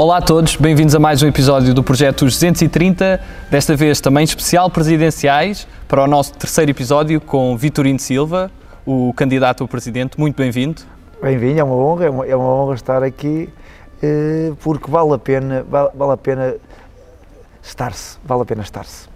Olá a todos, bem-vindos a mais um episódio do Projeto 230, desta vez também especial presidenciais, para o nosso terceiro episódio com Vitorino Silva, o candidato a presidente. Muito bem-vindo. Bem-vindo, é uma honra, é uma, é uma honra estar aqui, eh, porque vale a pena, vale, vale a pena estar-se, vale a pena estar-se.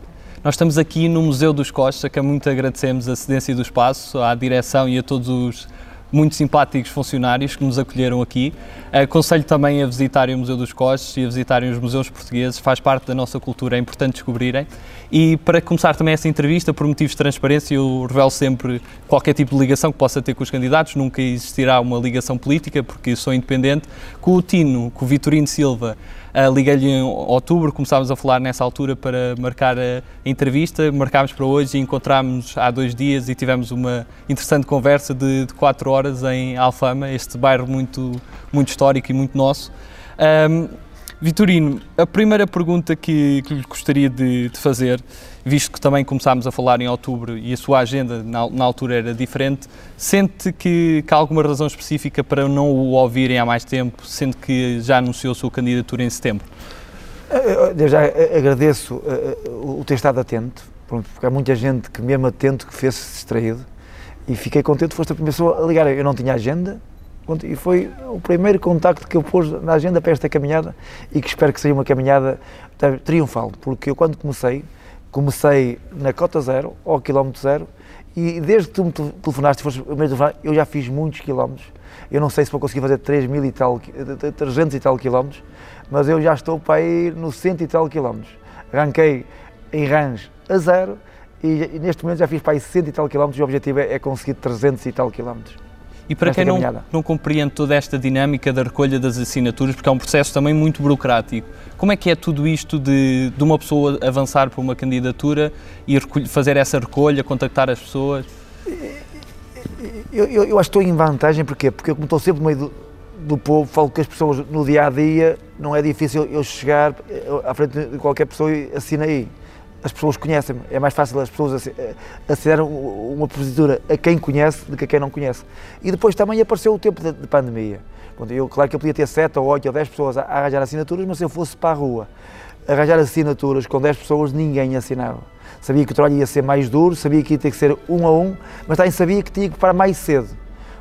Nós estamos aqui no Museu dos Costa, que muito agradecemos a cedência do espaço, à direção e a todos os muito simpáticos funcionários que nos acolheram aqui. Aconselho também a visitarem o Museu dos Costes e a visitarem os museus portugueses, faz parte da nossa cultura, é importante descobrirem. E para começar também essa entrevista, por motivos de transparência, eu revelo sempre qualquer tipo de ligação que possa ter com os candidatos, nunca existirá uma ligação política, porque sou independente. Com o Tino, com o Vitorino Silva, Uh, Liguei-lhe em outubro, começámos a falar nessa altura para marcar a entrevista, marcámos para hoje e encontrámos há dois dias e tivemos uma interessante conversa de, de quatro horas em Alfama, este bairro muito, muito histórico e muito nosso. Um, Vitorino, a primeira pergunta que, que lhe gostaria de, de, fazer, visto que também começámos a falar em outubro e a sua agenda na, na altura era diferente, sente que, que, há alguma razão específica para não o ouvirem há mais tempo, sendo que já anunciou a sua candidatura em setembro? Eu já agradeço o ter estado atento, porque há muita gente que mesmo atento que fez-se distraído e fiquei contente, foste a primeira pessoa a ligar, eu não tinha agenda, e foi o primeiro contacto que eu pus na agenda para esta caminhada e que espero que seja uma caminhada triunfal, porque eu quando comecei, comecei na cota zero, ao quilómetro zero, e desde que tu me telefonaste, eu já fiz muitos quilómetros. Eu não sei se vou conseguir fazer 3 mil e tal, 300 e tal quilómetros, mas eu já estou para ir no 100 e tal quilómetros. Arranquei em Rãs a zero e neste momento já fiz para aí 100 e tal quilómetros e o objetivo é, é conseguir 300 e tal quilómetros. E para quem não, não, compreende toda esta dinâmica da recolha das assinaturas, porque é um processo também muito burocrático, como é que é tudo isto de, de uma pessoa avançar para uma candidatura e fazer essa recolha, contactar as pessoas? Eu, eu, eu acho que estou em vantagem, porquê? Porque eu, como estou sempre no meio do, do povo, falo que as pessoas no dia a dia não é difícil eu chegar à frente de qualquer pessoa e assina aí as pessoas conhecem-me. É mais fácil as pessoas acederem uma propositura a quem conhece do que a quem não conhece. E depois também apareceu o tempo de, de pandemia. Eu, claro que eu podia ter 7 ou 8 ou 10 pessoas a, a arranjar assinaturas, mas se eu fosse para a rua arranjar assinaturas com 10 pessoas, ninguém assinava. Sabia que o trabalho ia ser mais duro, sabia que ia ter que ser um a um, mas também sabia que tinha que parar mais cedo,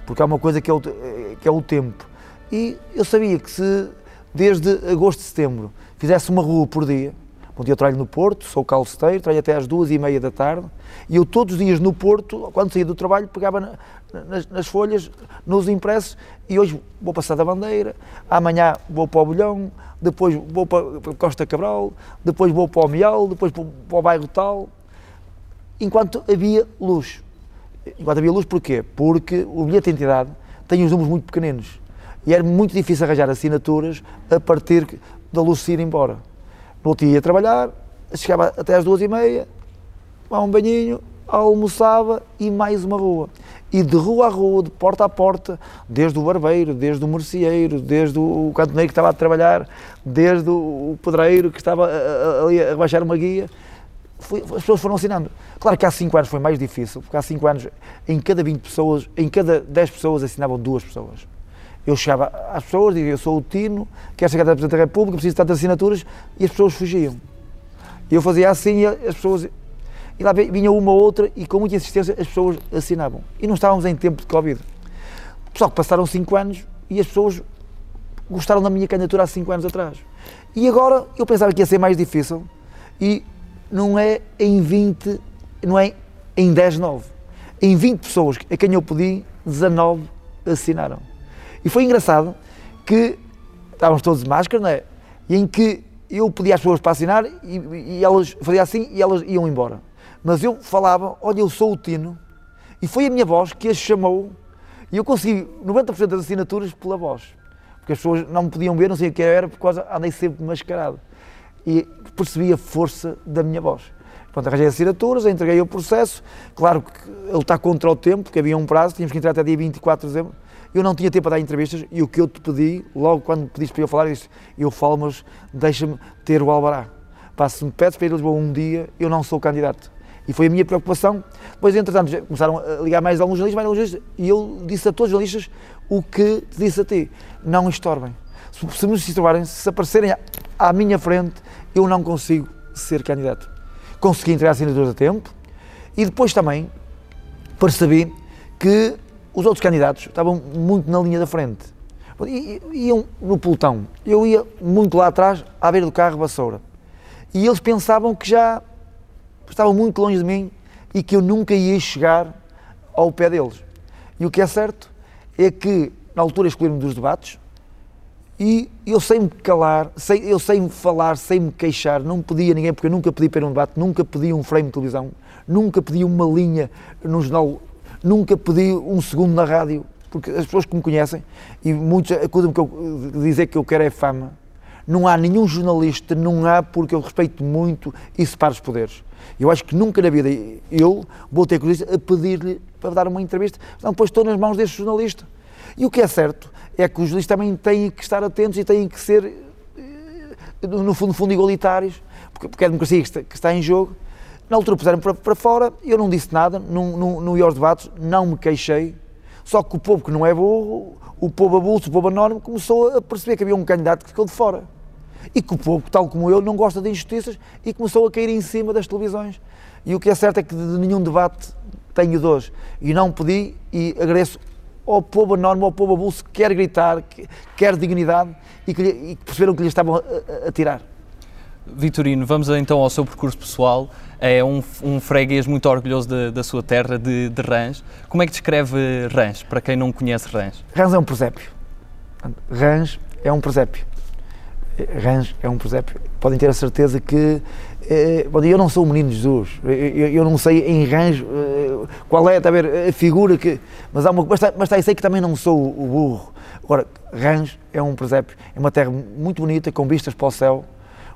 porque há uma coisa que é o, que é o tempo. E eu sabia que se desde agosto, setembro, fizesse uma rua por dia, Bom dia, eu trabalho no Porto, sou calceteiro, trabalho até às duas e meia da tarde e eu todos os dias no Porto, quando saía do trabalho, pegava na, nas, nas, folhas, nos impressos e hoje vou passar da Bandeira, amanhã vou para o Bolhão, depois vou para, Costa Cabral, depois vou para o Mial, depois para, para o bairro tal, enquanto havia luz. Enquanto havia luz, porquê? Porque o bilhete de entidade tem os números muito pequeninos e era muito difícil arranjar assinaturas a partir da luz se ir embora. Outro dia ia trabalhar, chegava até às duas e meia, tomava um banhinho, almoçava e mais uma rua. E de rua a rua, de porta a porta, desde o barbeiro, desde o merceeiro, desde o cantoneiro que estava a trabalhar, desde o pedreiro que estava ali a, baixar uma guia, as pessoas foram assinando. Claro que há 5 anos foi mais difícil, porque há 5 anos, em cada 20 pessoas, em cada 10 pessoas assinavam duas pessoas. Eu chegava às pessoas, dizia, eu sou o Tino, quero chegar a Presidente da República, preciso de tantas assinaturas, e as pessoas fugiam. E eu fazia assim e as pessoas... E lá vinha uma ou outra e com muita insistência as pessoas assinavam. E não estávamos em tempo de Covid. Pessoal que passaram 5 anos e as pessoas gostaram da minha candidatura há 5 anos atrás. E agora eu pensava que ia ser mais difícil e não é em 20, não é em 10, 9. Em 20 pessoas a quem eu pedi, 19 assinaram. E foi engraçado que estávamos todos de máscara, não é? E em que eu pedia às pessoas para assinar e, e elas faziam assim e elas iam embora. Mas eu falava, olha, eu sou o Tino, e foi a minha voz que as chamou, e eu consegui 90% das assinaturas pela voz. Porque as pessoas não me podiam ver, não sei o que era, porque andei sempre mascarado. E percebi a força da minha voz. Pronto, arranjei as assinaturas, entreguei o processo. Claro que ele está contra o tempo, porque havia um prazo, tínhamos que entrar até dia 24 de dezembro. Eu não tinha tempo para dar entrevistas e o que eu te pedi, logo quando pediste para eu falar, eu disse, eu falo, mas deixa-me ter o alvará. Pá, se me pedes para ir a Lisboa um dia, eu não sou candidato. E foi a minha preocupação. Depois, entretanto, começaram a ligar mais alguns jornalistas, mais alguns jornalistas, e eu disse a todos os jornalistas o que te disse a ti. Não estorbem. Se, se me situarem, se aparecerem à minha frente, eu não consigo ser candidato. Consegui entregar assinaturas a tempo e depois também percebi que os outros candidatos estavam muito na linha da frente. Iam no pelotão. Eu ia muito lá atrás, à beira do carro, vassoura. E eles pensavam que já estavam muito longe de mim e que eu nunca ia chegar ao pé deles. E o que é certo é que, na altura, escolheram dos debates e eu sei me calar, sei, eu sei me falar, sei me queixar, não pedia ninguém, porque eu nunca pedi para um debate, nunca pedi um frame de televisão, nunca pedi uma linha no jornal, nunca pedi um segundo na rádio, porque as pessoas que me conhecem, e muitos acusam-me de dizer que eu quero é fama, não há nenhum jornalista, não há, porque eu respeito muito e separo os poderes. Eu acho que nunca na vida eu vou ter a pedir-lhe para dar uma entrevista, não, depois estou nas mãos deste jornalista. E o que é certo é que os jornalistas também têm que estar atentos e têm que ser, eh, no fundo, no fundo igualitários, porque, porque é a democracia que que está em jogo. Na altura puseram para, para fora, eu não disse nada, não, não, ia aos debates, não me queixei, só que o povo que não é burro, o povo avulso, o povo anónimo, começou a perceber que havia um candidato que ficou de fora. E que o povo, tal como eu, não gosta de injustiças e começou a cair em cima das televisões. E o que é certo é que de nenhum debate tenho dois. E não pedi e agradeço ao povo anónimo, ao povo avulso que quer gritar, que quer dignidade e que, e que perceberam que lhe estavam a, a, tirar. Vitorino, vamos então ao seu percurso pessoal. É um, um freguês muito orgulhoso de, da sua terra, de, de Rãs. Como é que descreve Rãs, para quem não conhece Rãs? Rãs é um presépio. Rãs é um presépio. Rãs é um presépio. Podem ter a certeza que eh, eu não sou o menino de Jesus, eu, não sei em Rãs eh, qual é a, ver, a figura que. Mas, há uma, mas, mas tá, sei que também não sou o burro. Agora, Rãs é um presépio, é uma terra muito bonita, com vistas para o céu,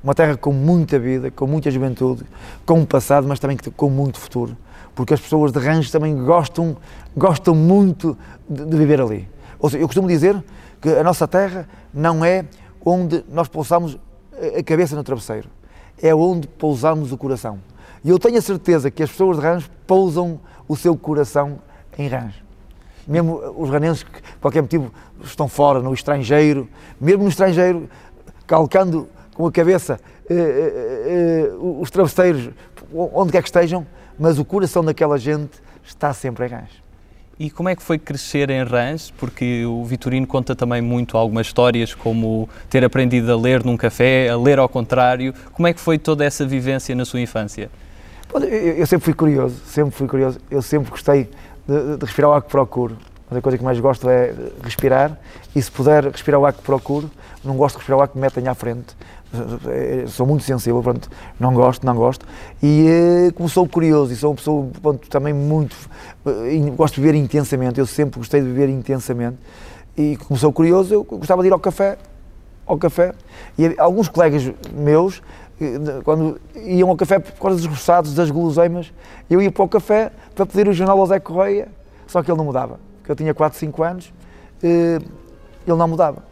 uma terra com muita vida, com muita juventude, com um passado, mas também com muito futuro. Porque as pessoas de Rãs também gostam, gostam muito de, de viver ali. Ou seja, eu costumo dizer que a nossa terra não é onde nós pousamos a cabeça no travesseiro, é onde pousamos o coração. E eu tenho a certeza que as pessoas de Rãs pousam o seu coração em Rãs. Mesmo os ranenses que, por qualquer motivo, estão fora, no estrangeiro, mesmo no estrangeiro, calcando com a cabeça eh, eh, eh, os travesseiros, onde quer que estejam, mas o coração daquela gente está sempre em Rãs. E como é que foi crescer em Rãs? Porque o Vitorino conta também muito algumas histórias, como ter aprendido a ler num café, a ler ao contrário. Como é que foi toda essa vivência na sua infância? Eu sempre fui curioso, sempre fui curioso. Eu sempre gostei de, de respirar o ar que procuro. Mas a coisa que mais gosto é respirar e se puder respirar o ar que procuro, não gosto de respirar o ar que me metem à frente. Sou muito sensível, pronto, não gosto, não gosto. E eh, como sou curioso e sou uma pessoa pronto, também muito. Eh, gosto de viver intensamente, eu sempre gostei de viver intensamente. E como sou curioso, eu gostava de ir ao café. Ao café. E alguns colegas meus, eh, quando iam ao café por causa dos roçados, das guloseimas, eu ia para o café para pedir o jornal ao Zé Correia, só que ele não mudava que eu tinha 4, 5 anos, eh, ele não mudava.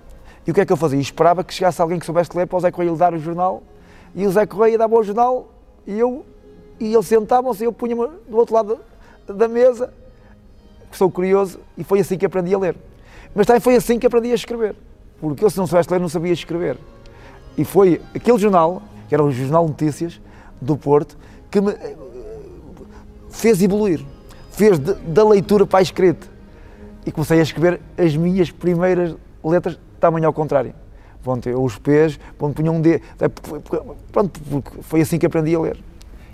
E o que é que eu fazia? Esperava que chegasse alguém que soubesse ler para o Zé Correia lhe dar o jornal, e o Zé Correia dava o jornal, e eu e eles sentavam-se e eu punha-me do outro lado da mesa, que sou curioso, e foi assim que aprendi a ler. Mas também foi assim que aprendi a escrever, porque eu se não soubesse ler não sabia escrever. E foi aquele jornal, que era o Jornal Notícias do Porto, que me eh, fez evoluir, fez de, da leitura para a escrita e comecei a escrever as minhas primeiras letras tamanho ao contrário. Pronto, eu os P's, pronto, punha um D. Pronto, foi assim que aprendi a ler.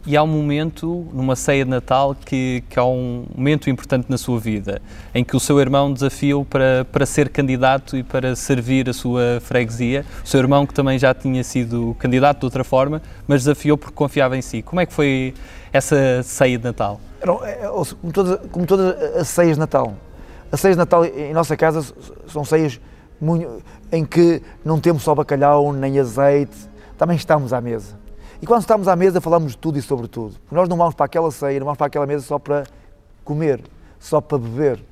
E há um momento, numa ceia de Natal, que, que há um momento importante na sua vida, em que o seu irmão desafiou para, para ser candidato e para servir a sua freguesia. O seu irmão, que também já tinha sido candidato de outra forma, mas desafiou porque confiava em si. Como é que foi essa ceia de Natal? É, como todas, como todas as ceias de Natal, as ceias de Natal em nossa casa são ceias em que não temos só bacalhau nem azeite, também estamos à mesa. E quando estamos à mesa falamos de tudo e sobre tudo. Nós não vamos para aquela ceia, não vamos para aquela mesa só para comer, só para beber.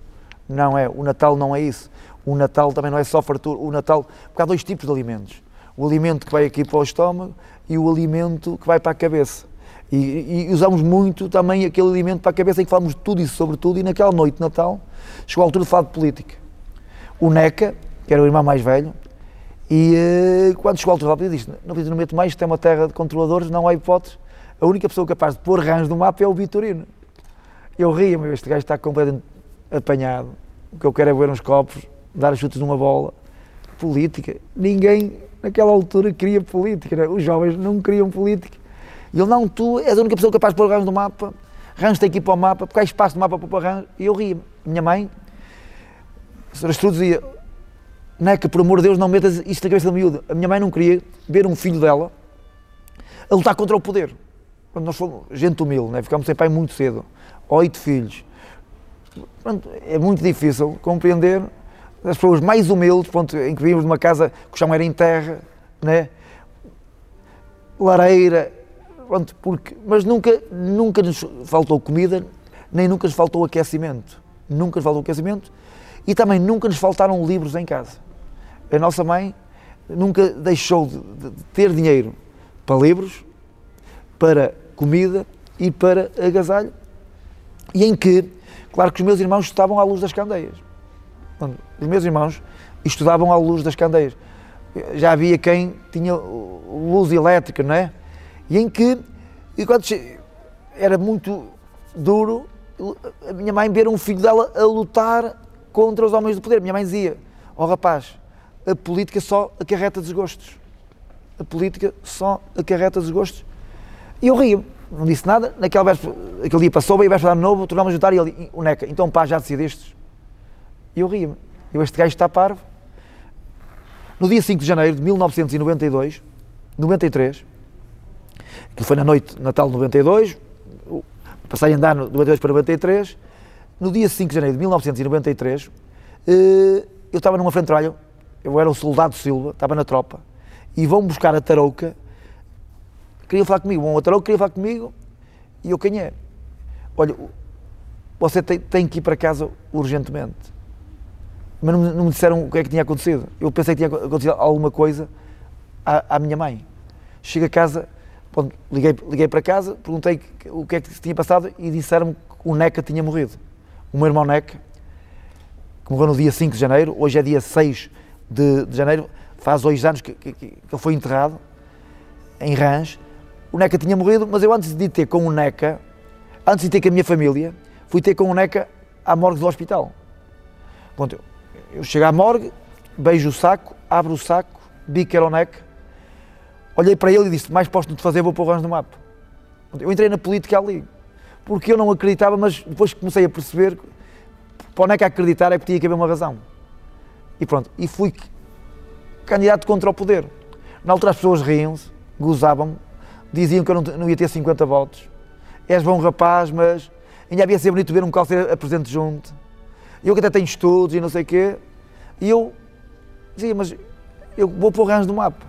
Não é, o Natal não é isso. O Natal também não é só fartura. O Natal, porque há dois tipos de alimentos. O alimento que vai aqui para o estômago e o alimento que vai para a cabeça. E, e, usamos muito também aquele alimento para a cabeça em que falamos de tudo e sobre tudo. E naquela noite de Natal chegou a altura de falar de política. O NECA, que era o irmão mais velho, E uh, quando chegou a altura, ele disse: Não, meto mais, isto é uma terra de controladores, não há hipótese. A única pessoa capaz de pôr rãs no mapa é o Vitorino. Eu ria-me, este gajo está completamente apanhado. O que eu quero é ver uns copos, dar chutes numa bola. Política. Ninguém naquela altura queria política. Né? Os jovens não queriam política. E ele, não, tu és a única pessoa capaz de pôr rãs no mapa. Rãs tem que ir para o mapa, porque há espaço no mapa para pôr rãs. E eu ria-me. Minha mãe, a senhora dizia, Neca, por amor de Deus, não metas isto na cabeça da miúda. A minha mãe não queria ver um filho dela a lutar contra o poder. Nós fomos gente humilde, né? ficámos sem pai muito cedo, oito filhos. Pronto, é muito difícil compreender as pessoas mais humildes, pronto, em que vivimos numa casa que o chão era em terra, né? lareira, pronto, porque, mas nunca, nunca nos faltou comida, nem nunca nos faltou aquecimento. Nunca nos faltou aquecimento e também nunca nos faltaram livros em casa a nossa mãe nunca deixou de, de, ter dinheiro para livros, para comida e para agasalho, e em que, claro que os meus irmãos estudavam à luz das candeias. Os meus irmãos estudavam à luz das candeias. Já havia quem tinha luz elétrica, não é? E em que, e quando era muito duro, a minha mãe ver um filho dela a lutar contra os homens do poder. Minha mãe dizia: Ó oh, rapaz, a política só acarreta desgostos. A política só acarreta desgostos. E eu ria, não disse nada. Naquela véspera, aquele dia passou, veio a véspera de novo, tornámos a juntar e ele, o Neca, então pá, já decidiste? E eu ria-me. Eu, este gajo está parvo. No dia 5 de janeiro de 1992, 93, que foi na noite de Natal de 92, passei a andar no 92 para 93, no dia 5 de janeiro de 1993, eh, eu estava numa frente de trabalho eu era o soldado Silva, estava na tropa, e vão buscar a tarouca, queriam falar comigo, vão a tarouca, queriam falar comigo, e eu quem é? Olha, você tem, tem que ir para casa urgentemente. Mas não, não, me disseram o que é que tinha acontecido. Eu pensei que tinha acontecido alguma coisa à, à minha mãe. Chego a casa, bom, liguei, liguei para casa, perguntei o que é que tinha passado e disseram-me que o Neca tinha morrido. O meu irmão Neca, que morreu no dia 5 de janeiro, hoje é dia 6 de, de janeiro, faz dois anos que, que, que, ele foi enterrado em Rãs. O Neca tinha morrido, mas eu antes de ter com o Neca, antes de ter com a minha família, fui ter com o Neca à morgue do hospital. Pronto, eu, eu chego à morgue, beijo o saco, abro o saco, vi que era o Neca, olhei para ele e disse: Mais posso te fazer, vou pôr Rãs no mapa. Eu entrei na política ali, porque eu não acreditava, mas depois comecei a perceber que para o Neca acreditar é porque tinha que haver uma razão. E pronto, e fui candidato contra o poder. Na altura as pessoas riam-se, gozavam-me, diziam que eu não, não, ia ter 50 votos. És bom rapaz, mas ainda havia ser bonito ver um calceiro a presidente junto. Eu que até tenho estudos e não sei o quê. E eu dizia, mas eu vou pôr rãs no mapa.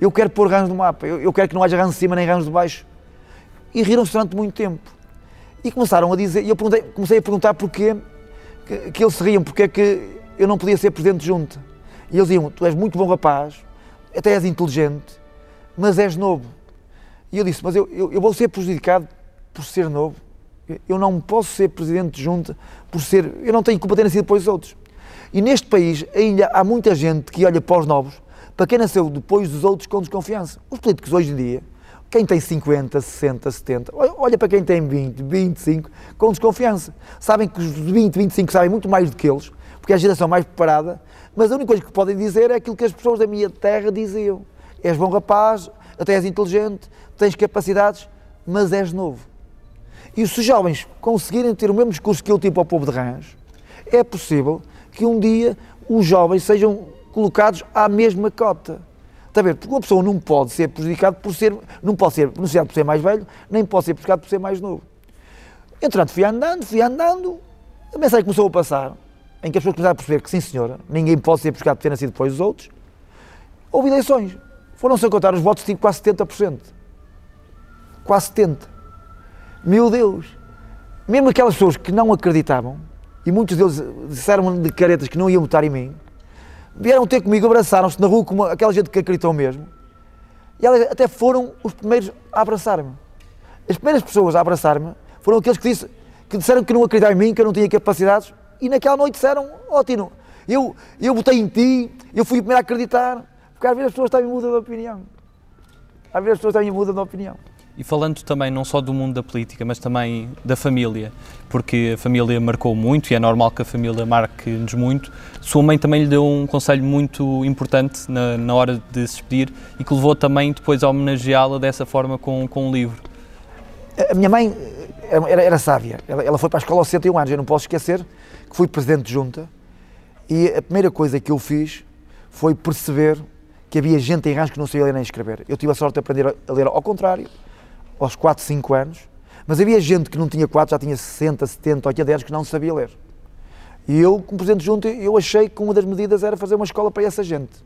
Eu quero pôr rãs no mapa. Eu, eu quero que não haja rãs de cima nem rãs de baixo. E riram-se durante muito tempo. E começaram a dizer, e eu comecei a perguntar porquê que, que eles se riam, porque é que eu não podia ser presidente junto. E eles diziam: Tu és muito bom rapaz, até és inteligente, mas és novo. E eu disse: Mas eu, eu, eu vou ser prejudicado por ser novo. Eu não posso ser presidente junto por ser. Eu não tenho competência depois dos outros. E neste país ainda há muita gente que olha para os novos, para quem nasceu depois dos outros com desconfiança. Os políticos hoje em dia, quem tem 50, 60, 70, olha para quem tem 20, 25, com desconfiança. Sabem que os 20, 25 sabem muito mais do que eles, porque é a geração mais preparada, mas a única coisa que podem dizer é aquilo que as pessoas da minha terra diziam. És bom rapaz, até és inteligente, tens capacidades, mas és novo. E se os jovens conseguirem ter o mesmo discurso que eu tive ao povo de Rãs, é possível que um dia os jovens sejam colocados à mesma cota. Está a ver? Porque uma pessoa não pode ser prejudicada por ser, não pode ser beneficiado por ser mais velho, nem pode ser prejudicado por ser mais novo. Entretanto, fui andando, fui andando, a mensagem começou a passar em que as pessoas começaram a perceber que, sim senhora, ninguém pode ser buscado por ter nascido depois dos outros, houve eleições. Foram-se contar os votos de quase 70%. Quase 70%. Meu Deus! Mesmo aquelas pessoas que não acreditavam, e muitos deles disseram de caretas que não iam votar em mim, vieram ter comigo, abraçaram-se na rua como aquela gente que acreditou mesmo, e elas até foram os primeiros a abraçar-me. As primeiras pessoas a abraçar-me foram aqueles que, disse, que disseram que não acreditavam em mim, que eu não tinha capacidades, e naquela noite disseram, ó Tino, eu, eu votei em ti, eu fui o primeiro a acreditar, Porque às vezes as pessoas também mudam de opinião. Às vezes as pessoas também mudam de opinião. E falando também não só do mundo da política, mas também da família, porque a família marcou muito e é normal que a família marque-nos muito. Sua mãe também lhe deu um conselho muito importante na, na hora de se despedir e que levou também depois a homenageá-la dessa forma com, com um livro. A minha mãe era, era sábia. Ela, ela, foi para a escola aos 61 anos. Eu não posso esquecer que fui presidente de junta e a primeira coisa que eu fiz foi perceber que havia gente em Rãs que não sabia ler nem escrever. Eu tive a sorte de aprender a ler ao contrário aos 4, 5 anos, mas havia gente que não tinha 4, já tinha 60, 70, 80 anos que não sabia ler. E eu, como presidente junto, eu achei que uma das medidas era fazer uma escola para essa gente.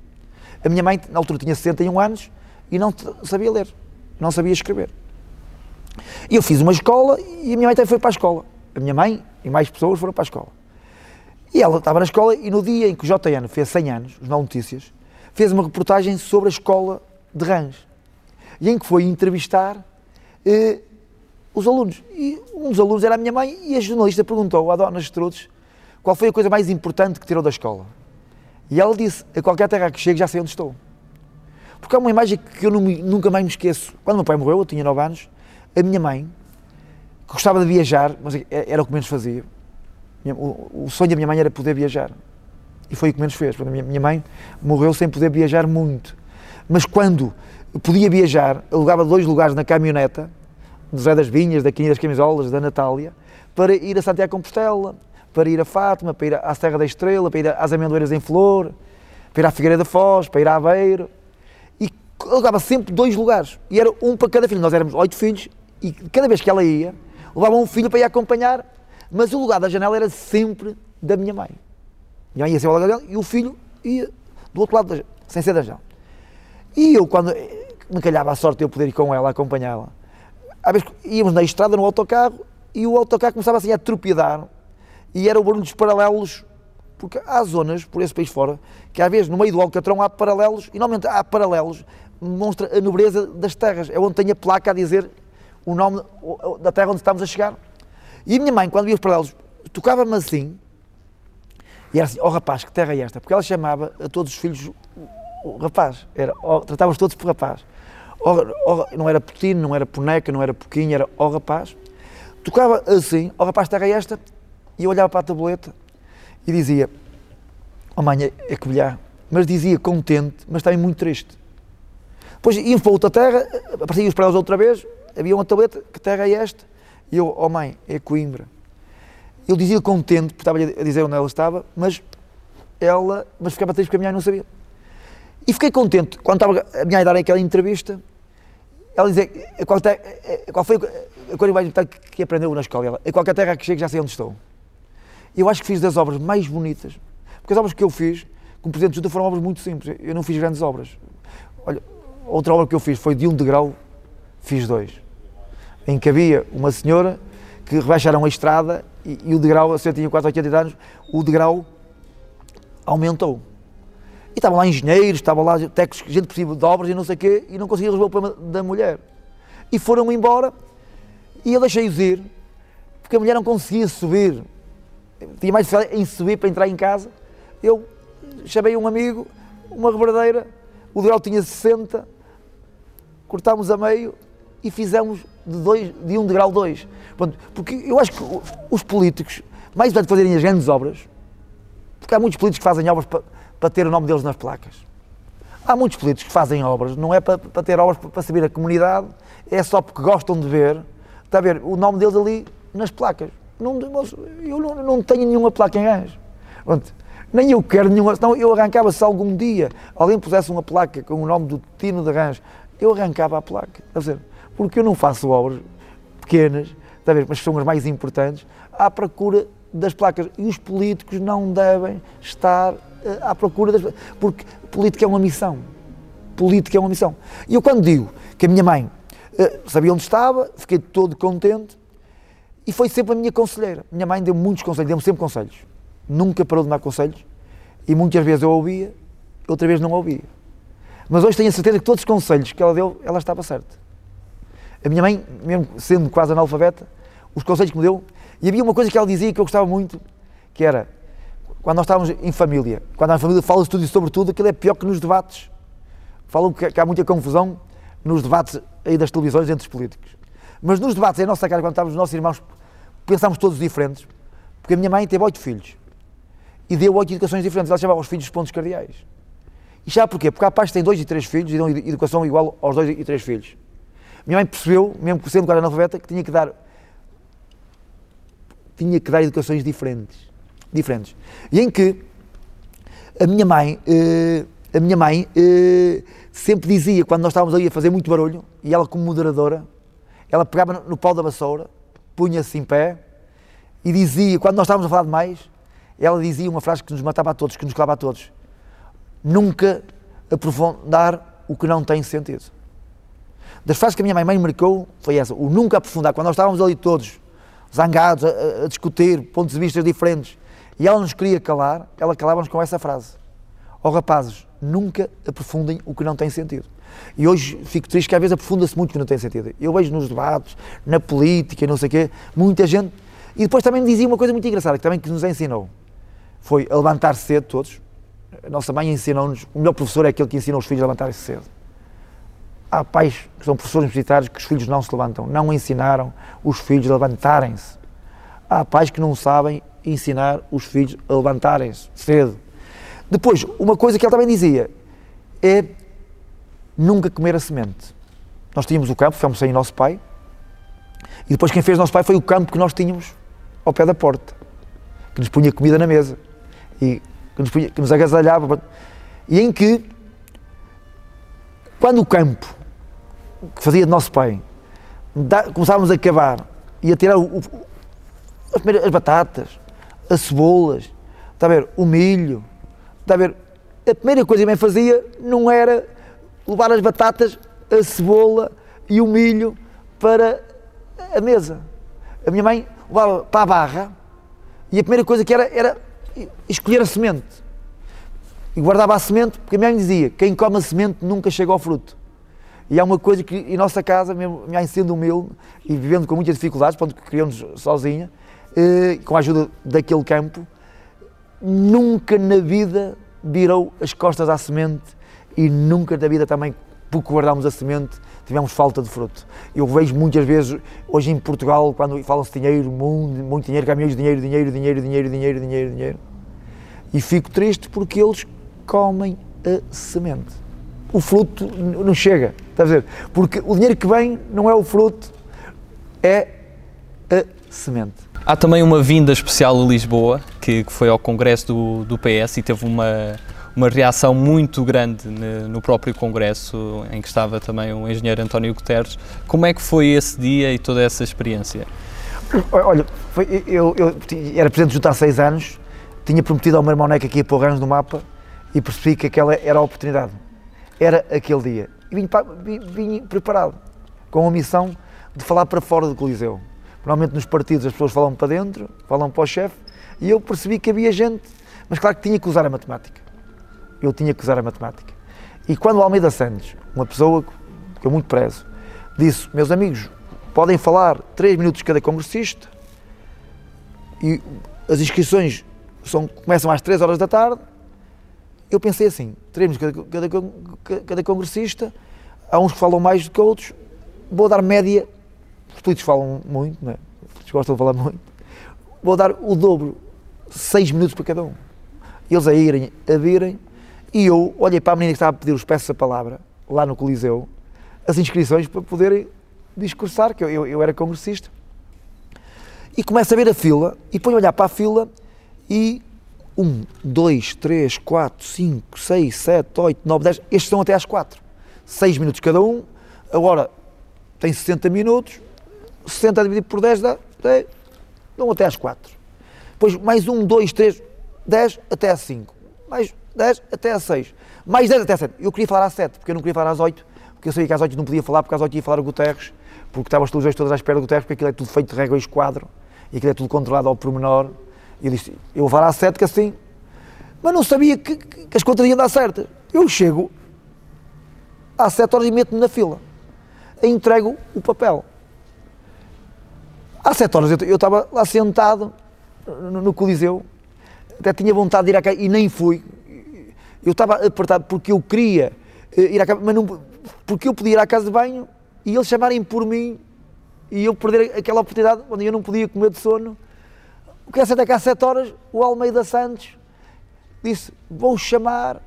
A minha mãe, na altura, tinha 61 anos e não sabia ler, não sabia escrever. E eu fiz uma escola e a minha mãe também foi para a escola. A minha mãe e mais pessoas foram para a escola. E ela estava na escola e no dia em que o JN fez 100 anos, o Jornal Notícias, fez uma reportagem sobre a escola de Rãs. E em que foi entrevistar eh, os alunos. E um dos alunos era a minha mãe e a jornalista perguntou à dona Strudes qual foi a coisa mais importante que tirou da escola. E ela disse, a qualquer terra que chegue já sei onde estou. Porque é uma imagem que eu nunca mais me esqueço. Quando meu pai morreu, eu tinha 9 anos, a minha mãe, que gostava de viajar, mas era o que menos fazia, o sonho da minha mãe era poder viajar. E foi o que menos fez. A minha mãe morreu sem poder viajar muito. Mas quando podia viajar, alugava dois lugares na caminhoneta, do Zé das Vinhas, da Quinha das Camisolas, da Natália, para ir a Santiago Compostela, para ir a Fátima, para ir à Serra da Estrela, para ir às Amendoeiras em Flor, para ir à Figueira da Foz, para ir à Aveiro. E alugava sempre dois lugares. E era um para cada filho. Nós éramos oito filhos e cada vez que ela ia, levava um filho para ir acompanhar, mas o lugar da janela era sempre da minha mãe. Minha mãe ia ser o lugar dela e o filho ia do outro lado, da, sem ser da janela. E eu, quando me calhava a sorte eu poder ir com ela, acompanhá-la. Às vezes íamos na estrada, no autocarro, e o autocarro começava assim a tropiedar, e era o barulho dos paralelos, porque há zonas, por esse país fora, que às vezes no meio do Alcatrão há paralelos, e normalmente há paralelos, demonstra a nobreza das terras, é onde tem a placa a dizer o nome da terra onde estamos a chegar. E a minha mãe, quando via os paralelos, tocava-me assim, e era assim, oh, rapaz, que terra é esta? Porque ela chamava a todos os filhos o rapaz, era, oh, tratava-os todos por rapaz. Oh, oh, não era putino, não era boneca, não era pouquinho, era oh, rapaz. Tocava assim, oh, rapaz, terra esta, e eu olhava para a tabuleta e dizia, oh mãe, é, é que bilhar. Mas dizia contente, mas também muito triste. Depois íamos para outra terra, apareciam os eles outra vez, havia uma tableta, que terra é esta? E eu, oh mãe, é Coimbra. Ele dizia contente, porque estava a dizer onde ela estava, mas ela, mas ficava triste porque a minha mãe não sabia. E fiquei contente, quando estava a minha a dar aquela entrevista, ela dizia, qual, te, qual foi a coisa mais importante que aprendeu na escola? Ela, a qualquer terra que chegue já sei onde estou. Eu acho que fiz das obras mais bonitas, porque as obras que eu fiz, como Presidente de Junta, foram obras muito simples, eu não fiz grandes obras. Olha, outra obra que eu fiz foi de um degrau, fiz dois, em que havia uma senhora que rebaixaram a estrada e, e o degrau, a senhora tinha quase 80 anos, o degrau aumentou. E estavam lá engenheiros, estavam lá técnicos, gente possível de obras e não sei o quê, e não conseguia resolver o problema da mulher. E foram embora e eu deixei-os ir, porque a mulher não conseguia subir. Tinha mais dificuldade em subir para entrar em casa. Eu chamei um amigo, uma reverdadeira, o degrau tinha 60, cortámos a meio e fizemos de, dois, de um degrau dois. porque eu acho que os políticos, mais do que fazerem as grandes obras, porque há muitos políticos que fazem obras para para ter o nome deles nas placas. Há muitos políticos que fazem obras, não é para, para ter obras para, para servir a comunidade, é só porque gostam de ver, está a ver, o nome deles ali nas placas. Não, eu não, não tenho nenhuma placa em Rãs. Nem eu quero nenhuma, senão eu arrancava se algum dia alguém pusesse uma placa com o nome do Tino de Rãs, eu arrancava a placa. A dizer, porque eu não faço obras pequenas, ver, mas são as mais importantes, à procura das placas. E os políticos não devem estar eh, à procura das. Porque política é uma missão. Política é uma missão. E eu, quando digo que a minha mãe uh, sabia onde estava, fiquei todo contente e foi sempre a minha conselheira. Minha mãe deu muitos conselhos, deu-me sempre conselhos. Nunca parou de dar conselhos e muitas vezes eu ouvia, outra vez não ouvia. Mas hoje tenho a certeza que todos os conselhos que ela deu, ela estava certa. A minha mãe, mesmo sendo quase analfabeta, os conselhos que me deu, e havia uma coisa que ela dizia que eu gostava muito, que era quando nós estávamos em família, quando a família fala-se tudo e sobre tudo, aquilo é pior que nos debates. falam que, que há muita confusão nos debates aí das televisões entre os políticos. Mas nos debates em nossa casa, quando estávamos os nossos irmãos, pensámos todos diferentes, porque a minha mãe teve oito filhos e deu oito educações diferentes. Ela chamava os filhos pontos cardeais. E sabe porquê? Porque há pais que têm dois e três filhos e dão educação igual aos dois e três filhos. Minha mãe percebeu, mesmo sendo quase analfabeta, que tinha que dar tinha que dar educações diferentes, diferentes. E em que a minha mãe, uh, a minha mãe uh, sempre dizia, quando nós estávamos ali a fazer muito barulho, e ela como moderadora, ela pegava no, pau da vassoura, punha-se em pé e dizia, quando nós estávamos a falar demais, ela dizia uma frase que nos matava a todos, que nos calava a todos. Nunca aprofundar o que não tem sentido. Das frases que a minha mãe, marcou foi essa, o nunca aprofundar. Quando nós estávamos ali todos zangados, a, a discutir pontos de vista diferentes, e ela nos queria calar, ela calava-nos com essa frase. Ó oh, rapazes, nunca aprofundem o que não tem sentido. E hoje fico triste que às vezes aprofunda-se muito o que não tem sentido. Eu vejo nos debates, na política, não sei o quê, muita gente. E depois também dizia uma coisa muito engraçada, que também que nos ensinou. Foi a levantar-se cedo, todos. A nossa mãe ensinou-nos, o melhor professor é aquele que ensina os filhos a levantar-se cedo. Há pais que são professores universitários que os filhos não se levantam, não ensinaram os filhos a levantarem-se. Há pais que não sabem ensinar os filhos a levantarem-se cedo. Depois, uma coisa que ele também dizia é nunca comer a semente. Nós tínhamos o campo, ficámos sem o nosso pai, e depois quem fez o nosso pai foi o campo que nós tínhamos ao pé da porta, que nos punha comida na mesa e que nos, punha, que nos agasalhava. E em que, quando o campo que fazia de nosso pai começávamos a cavar e a tirar o, o, as, as batatas, as cebolas, está a ver, o milho, está a ver, a primeira coisa que a mãe fazia não era levar as batatas, a cebola e o milho para a mesa. A minha mãe levava para a barra e a primeira coisa que era era escolher a semente. E guardava a semente, porque a minha mãe dizia: quem come a semente nunca chega ao fruto. E há uma coisa que em nossa casa, mesmo minha sendo humilde e vivendo com muitas dificuldades, quando criamos sozinha, eh, com a ajuda daquele campo, nunca na vida virou as costas à semente e nunca na vida também, porque guardámos a semente, tivemos falta de fruto. Eu vejo muitas vezes, hoje em Portugal, quando falam-se dinheiro, muito, muito dinheiro, caminhões de dinheiro, dinheiro, dinheiro, dinheiro, dinheiro, dinheiro, dinheiro, e fico triste porque eles comem a semente. O fruto não chega, está a? Porque o dinheiro que vem não é o fruto, é a semente. Há também uma vinda especial a Lisboa, que, que foi ao congresso do, do PS e teve uma, uma reação muito grande no próprio Congresso, em que estava também o engenheiro António Guterres. Como é que foi esse dia e toda essa experiência? Olha, foi, eu, eu, era presidente junto há seis anos, tinha prometido ao meu irmão Neca que ia pôr ganhos no mapa e percebi que aquela era a oportunidade. Era aquele dia. E vim, vim, preparado, com a missão de falar para fora do Coliseu. Normalmente nos partidos as pessoas falam para dentro, falam para o chefe, e eu percebi que havia gente, mas claro que tinha que usar a matemática eu tinha que usar a matemática. E quando o Almeida Santos, uma pessoa que eu muito prezo, disse: Meus amigos, podem falar 3 minutos cada congressista e as inscrições são, começam às 3 horas da tarde. Eu pensei assim: 3 minutos cada, cada, cada congressista, há uns que falam mais do que outros, vou dar média. Os políticos falam muito, não é? Os gostam de falar muito. Vou dar o dobro, 6 minutos para cada um. Eles a irem, a virem e eu olhei para a menina que estava a pedir os peças a palavra, lá no Coliseu, as inscrições para poderem discursar, que eu, eu, eu, era congressista. E começo a ver a fila, e a olhar para a fila, e um, dois, três, quatro, cinco, seis, sete, oito, nove, dez, estes estão até às quatro. Seis minutos cada um, agora tem 60 minutos, 60 dividido por 10 dá, dão até às quatro. Depois mais um, dois, três, dez até às cinco. Mais 10 até às 6. Mais 10 até às 7. Eu queria falar às 7, porque eu não queria falar às 8, porque eu sabia que às 8 não podia falar, porque às 8 ia falar o Guterres, porque estavam as televisões todas à espera do Guterres, porque aquilo é tudo feito de régua e esquadro, e aquilo é tudo controlado ao pormenor. Eu disse, eu vou 7, que assim. Mas não sabia que, que, as contas iam dar certas. Eu chego às 7 horas e meto-me na fila. E entrego o papel. Às 7 horas eu, estava lá sentado no, no Coliseu, até tinha vontade de ir à casa e nem fui, eu estava apertado porque eu queria ir à casa, mas não, porque eu podia ir à casa de banho e eles chamarem por mim e eu perder aquela oportunidade onde eu não podia comer de sono. O que é que às 7 horas o Almeida Santos disse: Vou chamar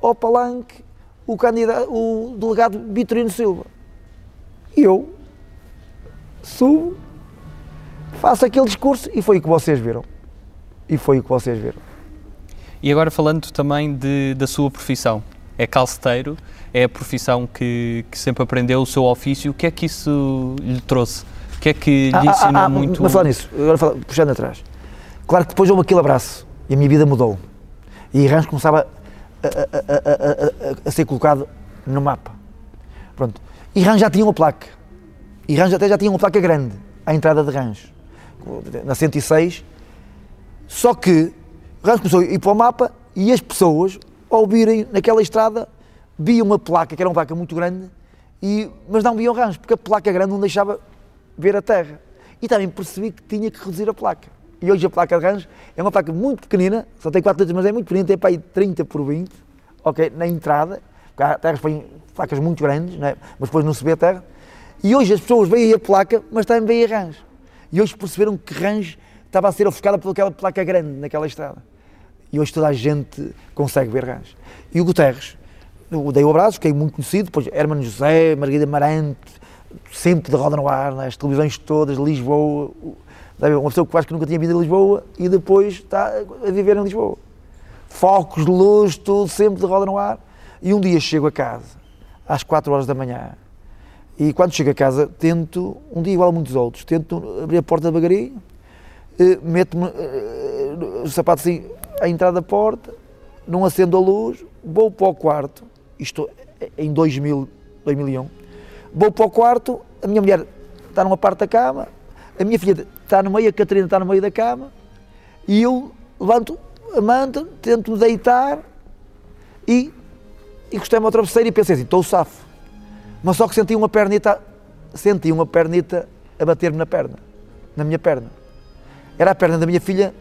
ao palanque o, candidato, o delegado Vitorino Silva. E eu subo, faço aquele discurso e foi o que vocês viram. E foi o que vocês viram. E agora falando também de, da sua profissão, é calceteiro, é a profissão que, que, sempre aprendeu o seu ofício, o que é que isso lhe trouxe? O que é que lhe ah, ah ensinou ah, ah, muito? Mas falar nisso, agora fala, puxando atrás. Claro que depois houve aquele abraço e a minha vida mudou. E Rãs começava a, a, a, a, ser colocado no mapa. Pronto. E Rãs já tinha uma placa. E Rãs até já tinha uma placa grande à entrada de Rãs, na 106. Só que Rãs começou a ir para o mapa e as pessoas, ao virem naquela estrada, viam uma placa, que era uma placa muito grande, e, mas não viam Rãs, porque a placa grande não deixava ver a terra. E também percebi que tinha que reduzir a placa. E hoje a placa de Rãs é uma placa muito pequenina, só tem 4 letras, mas é muito pequenina, tem para aí 30 por 20, ok, na entrada, porque há terras placas muito grandes, é? mas depois não se vê a terra. E hoje as pessoas veem a placa, mas também veem a Rãs. E hoje perceberam que Rãs estava a ser ofuscada por aquela placa grande naquela estrada. E hoje toda a gente consegue ver Rãs. E o Guterres, eu dei o abraço, fiquei muito conhecido, depois Hermano José, Margarida Marante, sempre de roda no ar, nas televisões todas, Lisboa, uma pessoa que quase que nunca tinha vindo a Lisboa e depois está a viver em Lisboa. Focos, luz, tudo, sempre de roda no ar. E um dia chego a casa, às 4 horas da manhã, e quando chego a casa, tento, um dia igual a muitos outros, tento abrir a porta devagarinho, eh, meto-me eh, o sapato assim à entrada da porta, não acendo a luz, vou para o quarto, isto em 2000, 2001, vou para o quarto, a minha mulher está numa parte da cama, a minha filha está no meio, a Catarina está no meio da cama, e eu levanto a manta, tento-me deitar e encostei-me ao travesseiro e pensei assim, estou safo. Mas só que senti uma pernita, senti uma pernita a bater-me na perna, na minha perna. Era a perna da minha filha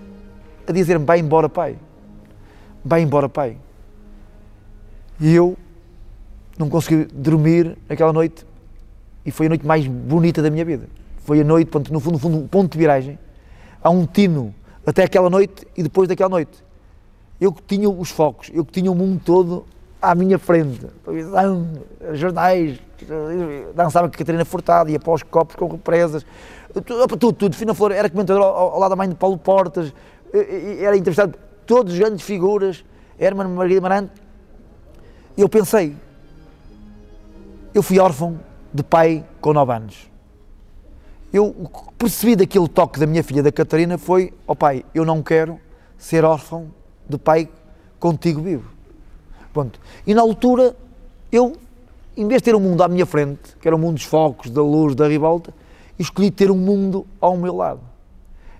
a dizer-me, vai embora pai, vai embora pai. E eu não consegui dormir naquela noite e foi a noite mais bonita da minha vida. Foi a noite, no fundo, no fundo, um ponto de viragem. Há um tino até aquela noite e depois daquela noite. Eu que tinha os focos, eu que tinha o mundo todo à minha frente. Televisão, jornais, dançava com a Catarina Furtado, ia para os copos com represas, tudo, tudo, tudo. Fina Flor era comentador ao, ao, lado da mãe de Paulo Portas, era entrevistado todos grandes figuras, Herman Margarida Marante. Eu pensei, eu fui órfão de pai com 9 anos. Eu percebi daquele toque da minha filha, da Catarina, foi, ó oh pai, eu não quero ser órfão de pai contigo vivo. Pronto. E na altura, eu, em vez de ter um mundo à minha frente, que era o mundo dos focos, da luz, da ribalta, escolhi ter um mundo ao meu lado.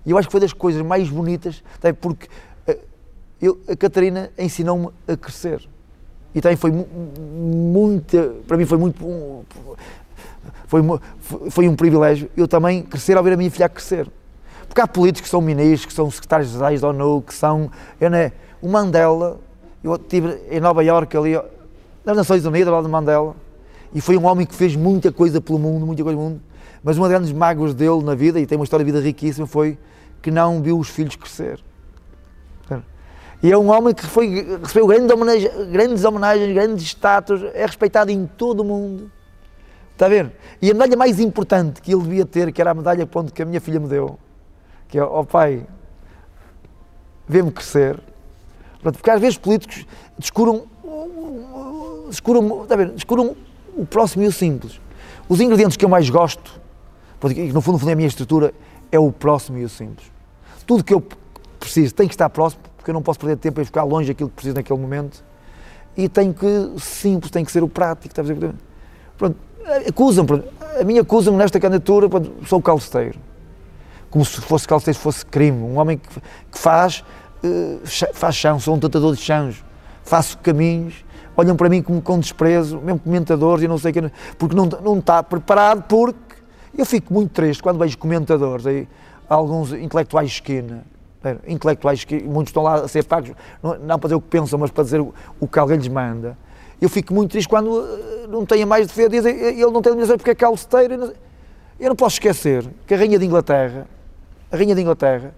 E eu acho que foi das coisas mais bonitas, porque eh, eu, a Catarina ensinou-me a crescer. E também foi muito, para mim foi muito, foi, foi um privilégio eu também crescer ao ver a minha filha crescer. Porque há políticos que são ministros, que são secretários-gerais da ONU, que são. Eu, né, o Mandela, eu estive em Nova Iorque ali, nas Nações Unidas, lá de Mandela, e foi um homem que fez muita coisa pelo mundo, muita coisa pelo mundo, mas uma das grandes mágoas dele na vida, e tem uma história de vida riquíssima, foi que não viu os filhos crescer. E é um homem que foi, recebeu grandes homenagens, grandes, homenagens, grandes é respeitado em todo o mundo. Está a ver? E a medalha mais importante que ele devia ter, que era a medalha ponto, que a minha filha me deu, que é, ó oh, pai, vê-me crescer. Pronto, porque às vezes os políticos descuram, descuram, está a ver? descuram o próximo e o simples. Os ingredientes que eu mais gosto, porque no fundo, no fundo é a minha estrutura, é o próximo e o simples. Tudo que eu preciso tem que estar próximo, porque eu não posso perder tempo em ficar longe daquilo que preciso naquele momento. E tem que, simples, tem que ser o prático. Está a ver? Pronto, acusam-me, a mim acusam-me nesta candidatura, sou calceteiro. Como se fosse calceteiro fosse crime. Um homem que, que faz, uh, faz chão, sou um tratador de chãos, faço caminhos, olham para mim como com desprezo, mesmo comentadores e não sei o que, porque não, não está preparado, porque eu fico muito triste quando vejo comentadores, aí, alguns intelectuais de esquina, intelectuais que muitos estão lá a ser pagos, não, não para dizer o que pensam, mas para dizer o, o que alguém lhes manda Eu fico muito triste quando uh, não tenho mais defesa, dizem ele não tem eliminação porque é calceteiro. Eu não posso esquecer que a Rainha de Inglaterra, a Rainha de Inglaterra,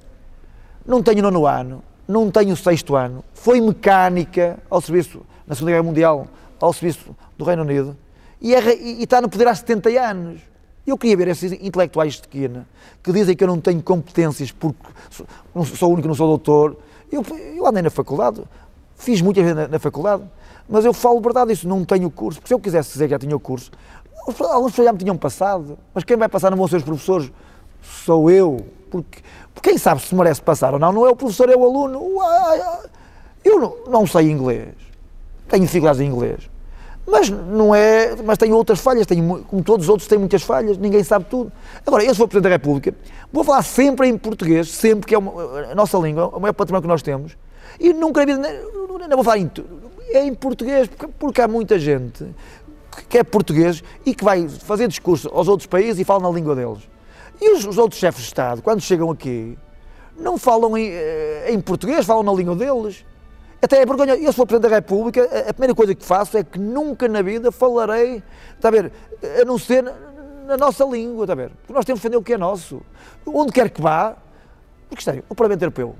não tem o nono ano, não tem o sexto ano, foi mecânica ao serviço, na Segunda Guerra Mundial, ao serviço do Reino Unido, e, é, e, está no poder há 70 anos. Eu queria ver esses intelectuais de Quina que dizem que eu não tenho competências porque sou, sou o único não sou doutor. Eu, eu andei na faculdade, fiz muitas vezes na, na, faculdade, mas eu falo verdade, isso não tenho curso, porque se eu quisesse dizer que já tinha o curso, alguns pessoas já me tinham passado, mas quem vai passar não vão ser os professores, sou eu, porque, porque quem sabe se merece passar ou não, não é o professor, é o aluno. Eu não, não sei inglês, tenho dificuldades em inglês, mas não é, mas tenho outras falhas, tenho, como todos os outros têm muitas falhas, ninguém sabe tudo. Agora, eu sou Presidente da República, vou falar sempre em português, sempre que é uma, a nossa língua, o maior patrimônio que nós temos, e nunca na vida, não vou falar em, é em português, porque, porque há muita gente que é português e que vai fazer discurso aos outros países e fala na língua deles. E os, os outros chefes de Estado, quando chegam aqui, não falam em, eh, em português, falam na língua deles. Até é vergonha. Eu sou Presidente da República, a primeira coisa que faço é que nunca na vida falarei, está a ver, a não ser na nossa língua, está a ver? Porque nós temos que defender o que é nosso. Onde quer que vá, porque está o Parlamento Europeu.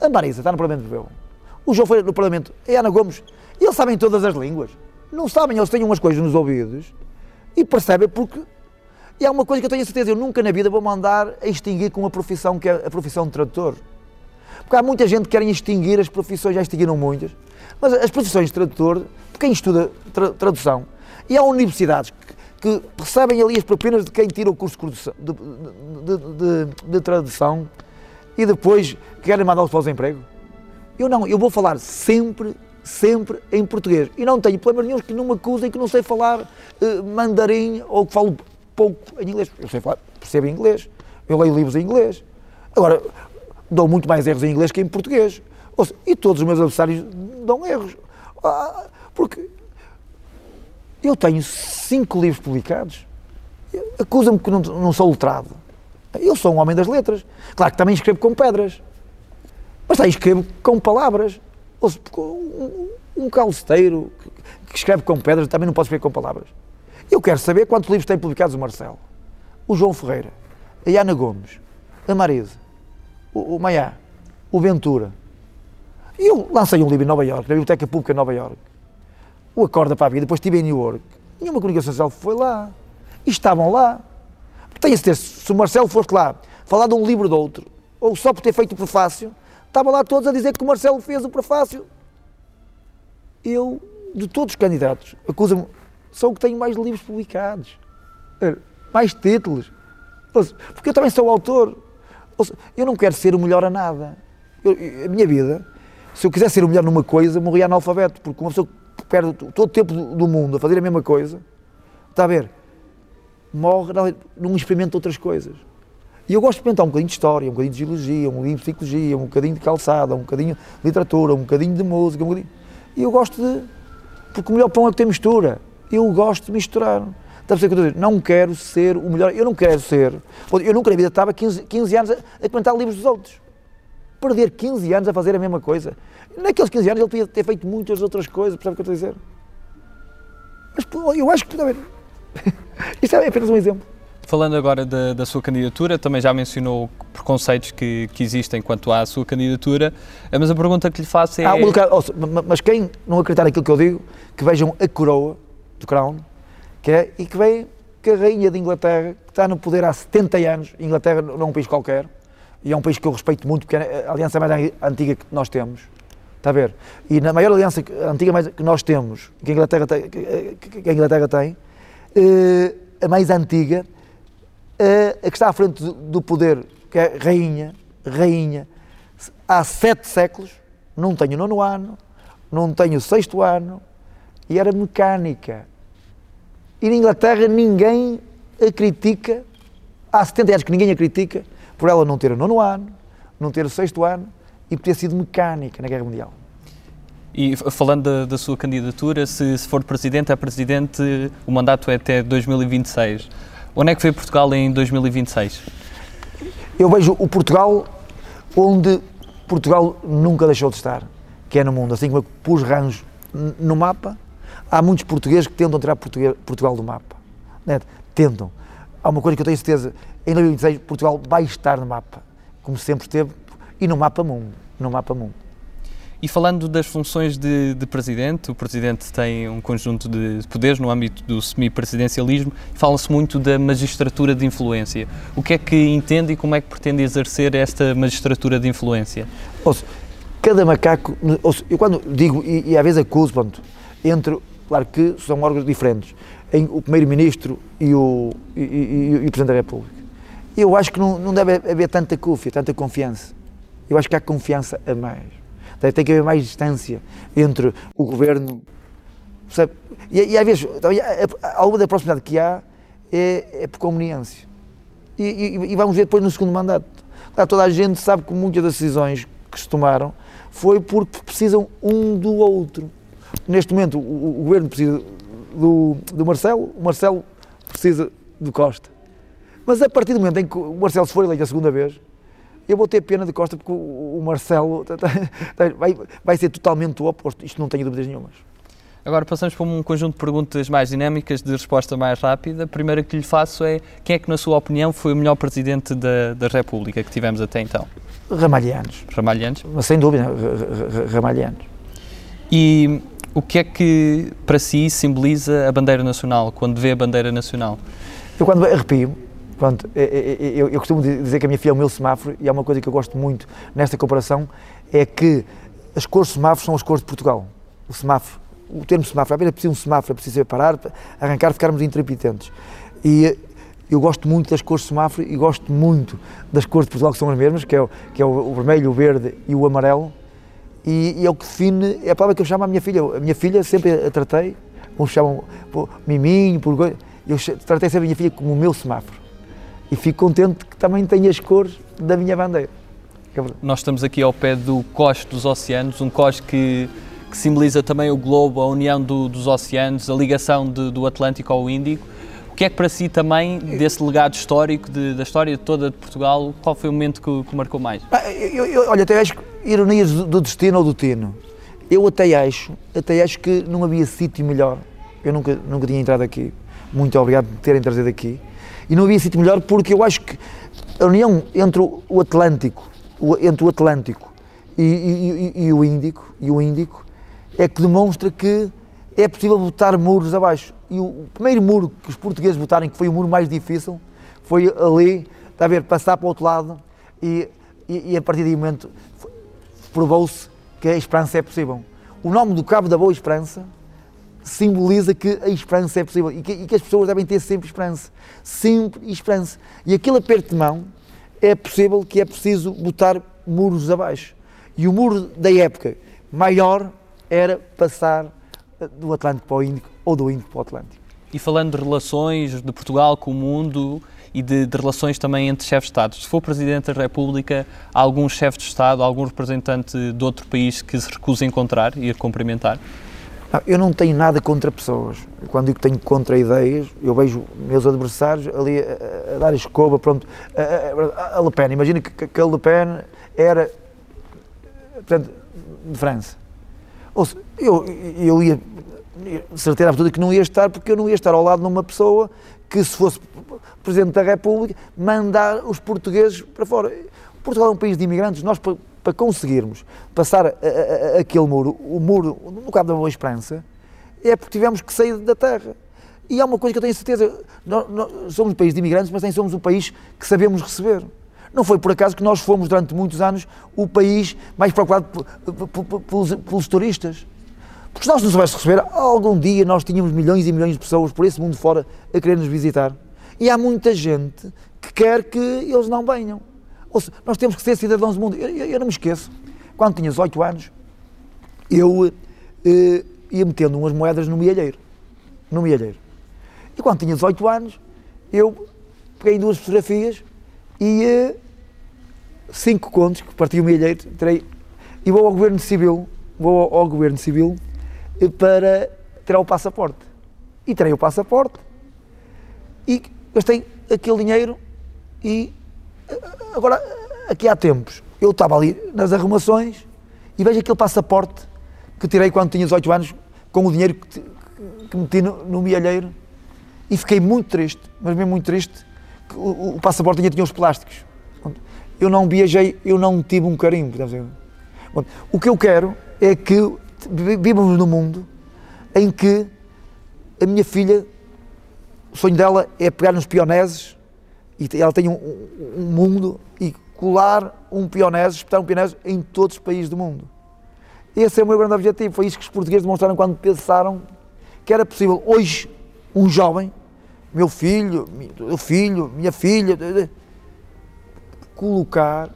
A Marisa está no Parlamento Europeu. O João foi no Parlamento. E a Ana Gomes. Eles sabem todas as línguas. Não sabem, eles têm umas coisas nos ouvidos e percebem porque. E há uma coisa que eu tenho a certeza, eu nunca na vida vou mandar a extinguir com uma profissão que é a profissão de tradutor. Porque há muita gente que querem extinguir as profissões, já extinguiram muitas, mas as profissões de tradutor, quem estuda tra tradução, e há universidades que, que, recebem ali as propinas de quem tira o curso de, de, de, de tradução e depois querem mandá-los para os empregos. Eu não, eu vou falar sempre, sempre em português. E não tenho problemas nenhum que não me acusem que não sei falar uh, mandarim ou que falo pouco em inglês. Eu sei falar, percebo inglês, eu leio livros em inglês. Agora, dou muito mais erros em inglês que em português. Seja, e todos os meus adversários dão erros. Ah, porque eu tenho cinco livros publicados. Acusam-me que não, não sou letrado. Eu sou um homem das letras. Claro que também escrevo com pedras. Mas também escrevo com palavras. Ou seja, um, um calceteiro que, que escreve com pedras também não pode escrever com palavras. Eu quero saber quantos livros tem publicados o Marcelo, o João Ferreira, a Ana Gomes, a Marisa, o, o Maiá, o Ventura. E eu lancei um livro em Nova York, na Biblioteca Pública de Nova York, o Acorda para a Vida, depois estive em New York. Nenhuma comunicação social foi lá. E estavam lá. Tenho certeza, se o Marcelo fosse lá falar de um livro de outro, ou só por ter feito o prefácio, estavam lá todos a dizer que o Marcelo fez o prefácio. Eu, de todos os candidatos, acusa-me, sou o que tenho mais livros publicados, mais títulos, porque eu também sou autor. Eu não quero ser o melhor a nada. Eu, a minha vida, se eu quiser ser o melhor numa coisa, morria analfabeto, porque uma pessoa que perde todo o tempo do mundo a fazer a mesma coisa, está a ver, morre, não experimenta outras coisas. E eu gosto de experimentar um bocadinho de história, um bocadinho de geologia, um bocadinho de psicologia, um bocadinho de calçada, um bocadinho de literatura, um bocadinho de música. Um bocadinho... E eu gosto de. Porque o melhor pão é que tem mistura. Eu gosto de misturar. Está a o que eu estou a dizer? Não quero ser o melhor. Eu não quero ser. Eu nunca na vida estava 15, 15 anos a, a comentar livros dos outros. Perder 15 anos a fazer a mesma coisa. Naqueles 15 anos ele podia ter feito muitas outras coisas, percebe o que eu estou a dizer? Mas eu acho que. Isto é apenas um exemplo. Falando agora da, da, sua candidatura, também já mencionou preconceitos que, que, existem quanto à sua candidatura, mas a pergunta que lhe faço é. Ah, mas quem não acreditar naquilo que eu digo, que vejam a coroa do Crown, que é, e que vem que a rainha de Inglaterra, que está no poder há 70 anos, Inglaterra não é um país qualquer, e é um país que eu respeito muito, porque é a aliança mais antiga que nós temos. Está a ver? E na maior aliança antiga que nós temos, que a Inglaterra tem, que a Inglaterra tem eh, a mais antiga, a que está à frente do poder, que é rainha, rainha, há sete séculos, não tenho nono ano, não tenho sexto ano, e era mecânica. E na Inglaterra ninguém a critica, há 70 anos que ninguém a critica, por ela não ter o nono ano, não ter o sexto ano e por ter sido mecânica na Guerra Mundial. E falando da, da sua candidatura, se, se for presidente, é presidente, o mandato é até 2026. Onde é que foi Portugal em 2026? Eu vejo o Portugal onde Portugal nunca deixou de estar, que é no mundo. Assim como eu pus Rãs no mapa, Há muitos portugueses que tentam tirar Portugal do mapa. Né? Tentam. Há uma coisa que eu tenho certeza, em 2026 Portugal vai estar no mapa, como sempre esteve, e no mapa mundo. No mapa mundo. E falando das funções de, de, presidente, o presidente tem um conjunto de poderes no âmbito do semipresidencialismo. Fala-se muito da magistratura de influência. O que é que entende e como é que pretende exercer esta magistratura de influência? Cada macaco, eu quando digo, e, e às vezes acuso, pronto, entre, claro que são órgãos diferentes, em o Primeiro-Ministro e o, e, e, o Presidente da República. Eu acho que não, não deve haver tanta cúfia, tanta confiança. Eu acho que há confiança a mais tem que haver mais distância entre o governo. Percebe? E, e às vezes, alguma da proximidade que há é, é por conveniência. E, e, e, vamos ver depois no segundo mandato. Claro, toda a gente sabe que muitas das decisões que se tomaram foi porque precisam um do outro. Neste momento, o, o governo precisa do, do Marcelo, o Marcelo precisa do Costa. Mas a partir do momento em que o Marcelo se for eleito a segunda vez, eu vou ter pena de Costa porque o Marcelo vai, vai ser totalmente o oposto, isto não tenho dúvidas nenhumas. Agora passamos para um conjunto de perguntas mais dinâmicas, de resposta mais rápida. A primeira que lhe faço é: quem é que, na sua opinião, foi o melhor presidente da, da República que tivemos até então? Ramalhianos. Ramalhianos? Sem dúvida, Ramalhianos. E o que é que, para si, simboliza a bandeira nacional, quando vê a bandeira nacional? Eu, quando arrepio, Pronto, é, é, é, eu, eu, costumo dizer que a minha filha é o meu semáforo e há uma coisa que eu gosto muito nesta comparação, é que as cores de semáforo são as cores de Portugal. O semáforo, o termo semáforo, apenas preciso um semáforo, é preciso parar, arrancar, ficarmos intermitentes. E eu gosto muito das cores semáforo e gosto muito das cores de Portugal que são as mesmas, que é o, que é o vermelho, o verde e o amarelo. E, e, é o que define, é a palavra que eu chamo a minha filha. A minha filha sempre a tratei, uns chamam por miminho, por eu tratei sempre a minha filha como o meu semáforo e fico contente que também tenha as cores da minha bandeira. É Nós estamos aqui ao pé do Cós dos Oceanos, um cós que, que simboliza também o globo, a união do, dos oceanos, a ligação de, do Atlântico ao Índico. O que é que para si também, desse legado histórico, de, da história toda de Portugal, qual foi o momento que, que marcou mais? Ah, eu, eu, olha, até acho ironias do destino ou do tino. Eu até acho, até acho que não havia sítio melhor. Eu nunca, nunca tinha entrado aqui. Muito obrigado por terem trazido aqui e não havia sítio melhor porque eu acho que a união entre o Atlântico, entre o Atlântico e, e, e, o Índico, e o Índico é que demonstra que é possível botar muros abaixo. E o primeiro muro que os portugueses botaram, que foi o muro mais difícil, foi ali, está a ver, passar para o outro lado e, e a partir de momento provou-se que a esperança é possível. O nome do Cabo da Boa Esperança simboliza que a esperança é possível e que, e que, as pessoas devem ter sempre esperança. Sempre esperança. E aquele aperto de mão é possível que é preciso botar muros abaixo. E o muro da época maior era passar eh, do Atlântico para o Índico ou do Índico para o Atlântico. E falando de relações de Portugal com o mundo e de, de relações também entre chefes de Estado, se for Presidente da República, há algum chefe de Estado, algum representante de outro país que se recusa a encontrar e a cumprimentar? Não, eu não tenho nada contra pessoas. Quando digo que tenho contra ideias, eu vejo meus adversários ali a, a dar escova, pronto. A, a, a, Le Pen, imagina que, que a Le Pen era portanto, de França. Ou seja, eu, eu ia, certeza absoluta que não ia estar, porque eu não ia estar ao lado de uma pessoa que, se fosse Presidente da República, mandar os portugueses para fora. Portugal é um país de imigrantes, nós para conseguirmos passar a, a, a, aquele muro, o muro no Cabo da Boa Esperança, é porque tivemos que sair da terra. E há uma coisa que eu tenho certeza, nós, nós somos um país de imigrantes, mas também somos um país que sabemos receber. Não foi por acaso que nós fomos, durante muitos anos, o país mais procurado pelos, turistas. Porque se nós não soubéssemos receber, algum dia nós tínhamos milhões e milhões de pessoas por esse mundo fora a querer nos visitar. E há muita gente que quer que eles não venham. Ou seja, nós temos que ser cidadãos do mundo. Eu, eu, eu não me esqueço, quando tinha 18 anos, eu eh, ia metendo umas moedas no mielheiro. No mielheiro. E quando tinha 18 anos, eu peguei duas fotografias e eh, cinco contos que partiu o mielheiro, terei, e vou ao Governo Civil, vou ao, ao Governo Civil eh, para tirar o passaporte. E terei o passaporte e gastei aquele dinheiro e Agora, aqui há tempos, eu estava ali nas arrumações e vejo aquele passaporte que tirei quando tinha 18 anos com o dinheiro que, que meti no, no milheiro e fiquei muito triste, mas mesmo muito triste, que o, o passaporte ainda tinha os plásticos. Eu não viajei, eu não tive um carimbo. O que eu quero é que vivamos num mundo em que a minha filha, o sonho dela é pegar nos pioneses e ela tem um, um mundo e colar um pionese, espetar um pionese em todos os países do mundo. Esse é o meu grande objetivo. Foi isso que os portugueses demonstraram quando pensaram que era possível hoje um jovem, meu filho, meu filho, minha filha, colocar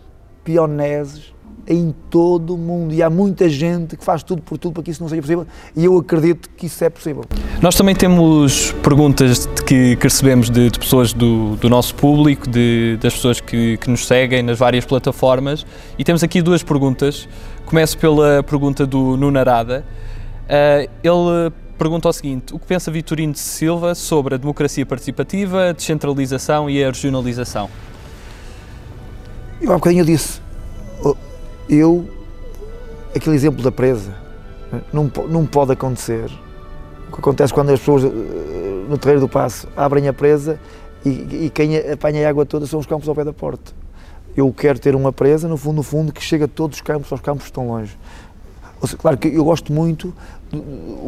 pioneses em todo o mundo e há muita gente que faz tudo por tudo para que isso não seja possível e eu acredito que isso é possível. Nós também temos perguntas que, que recebemos de, de, pessoas do, do nosso público, de, das pessoas que, que, nos seguem nas várias plataformas e temos aqui duas perguntas. Começo pela pergunta do Nuno Arada. Uh, ele pergunta o seguinte: o que pensa Vitorino de Silva sobre a democracia participativa, a descentralização e a regionalização? Eu há um bocadinho disse, eu, aquele exemplo da presa, não, não pode acontecer. O que acontece quando as pessoas eh, no terreiro do passo abrem a presa e, e quem apanha a água toda são os campos ao pé da porta. Eu quero ter uma presa, no fundo, no fundo, que chega a todos os campos, aos campos que estão longe. Seja, claro que eu gosto muito do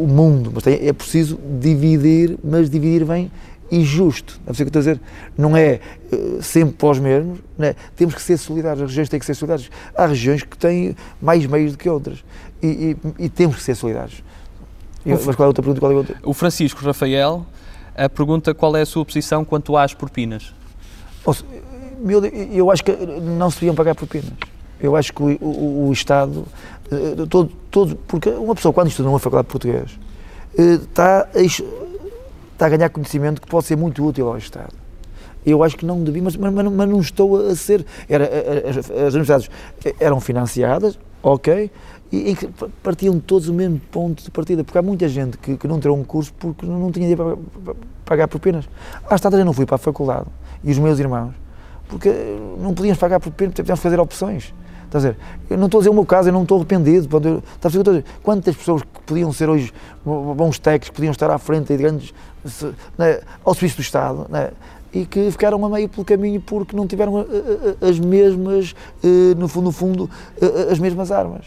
mundo, mas é preciso dividir, mas dividir bem e justo. Não sei o que estou a dizer. Não é uh, sempre para os mesmos, é? temos que ser solidários, as regiões têm que ser solidárias. Há regiões que têm mais meios do que outras e, e, e temos que ser solidários. Eu, mas qual é a outra pergunta? Qual é outra? O Francisco Rafael a pergunta qual é a sua posição quanto às propinas. Meu, eu acho que não se deviam pagar propinas. Eu acho que o, o, o Estado, eh, todo, todo, porque uma pessoa quando estuda numa faculdade de português eh, está a está a ganhar conhecimento que pode ser muito útil ao Estado. Eu acho que não devia, mas, mas, mas não estou a ser. Era, as, as universidades eram financiadas, ok, e, e partiam todos o mesmo ponto de partida, porque há muita gente que, que não tirou um curso porque não tinha dinheiro para, para pagar propinas. Às tantas eu não fui para a faculdade, e os meus irmãos, porque não podíamos pagar propinas, tivemos que fazer opções. Está a dizer, eu não estou a dizer o meu caso, eu não estou arrependido. Está a dizer, quantas pessoas que podiam ser hoje bons técnicos, podiam estar à frente de grandes, né, ao serviço do Estado, né, e que ficaram a meio pelo caminho porque não tiveram as mesmas, eh, no fundo, no fundo, as mesmas armas.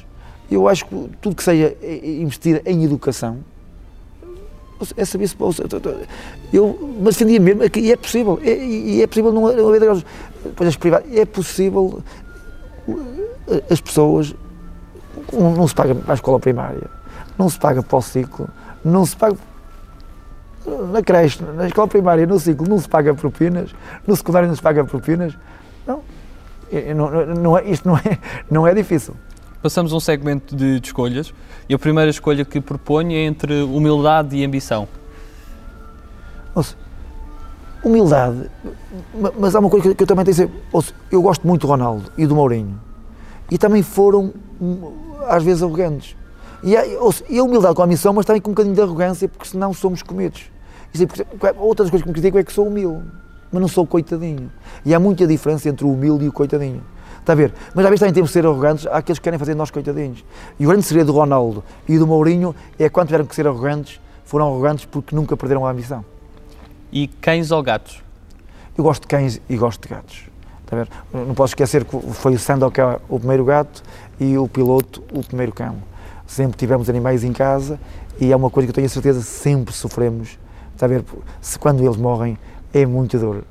Eu acho que tudo que seja investir em educação, é saber se eu mas defendia mesmo que é possível e é, é possível não haver depois as privadas é possível as pessoas não se paga para a escola primária, não se paga para o ciclo, não se paga na creche, na escola primária, no ciclo, não se paga propinas, no secundário não se paga propinas. Não, não, não é, isto não é, não é difícil. Passamos a um segmento de, de escolhas e a primeira escolha que proponho é entre humildade e ambição. Ouça, humildade, mas há uma coisa que eu também tenho a dizer. Ouça, eu gosto muito do Ronaldo e do Mourinho e também foram, às vezes, arrogantes. E, e a humildade com a missão, mas também com um bocadinho de arrogância, porque senão somos comidos. Outras coisas que me critico é que sou humilde, mas não sou coitadinho. E há muita diferença entre o humilde e o coitadinho. Está a ver? Mas às vezes também temos de ser arrogantes, há aqueles que querem fazer nós coitadinhos. E o grande segredo do Ronaldo e do Mourinho é quando tiveram que ser arrogantes, foram arrogantes porque nunca perderam a ambição. E cães ou gatos? Eu gosto de cães e gosto de gatos. Não posso esquecer que foi o Sandokan é o primeiro gato e o piloto o primeiro cão. Sempre tivemos animais em casa e é uma coisa que eu tenho a certeza sempre sofremos. Está? Se, quando eles morrem é muito dor.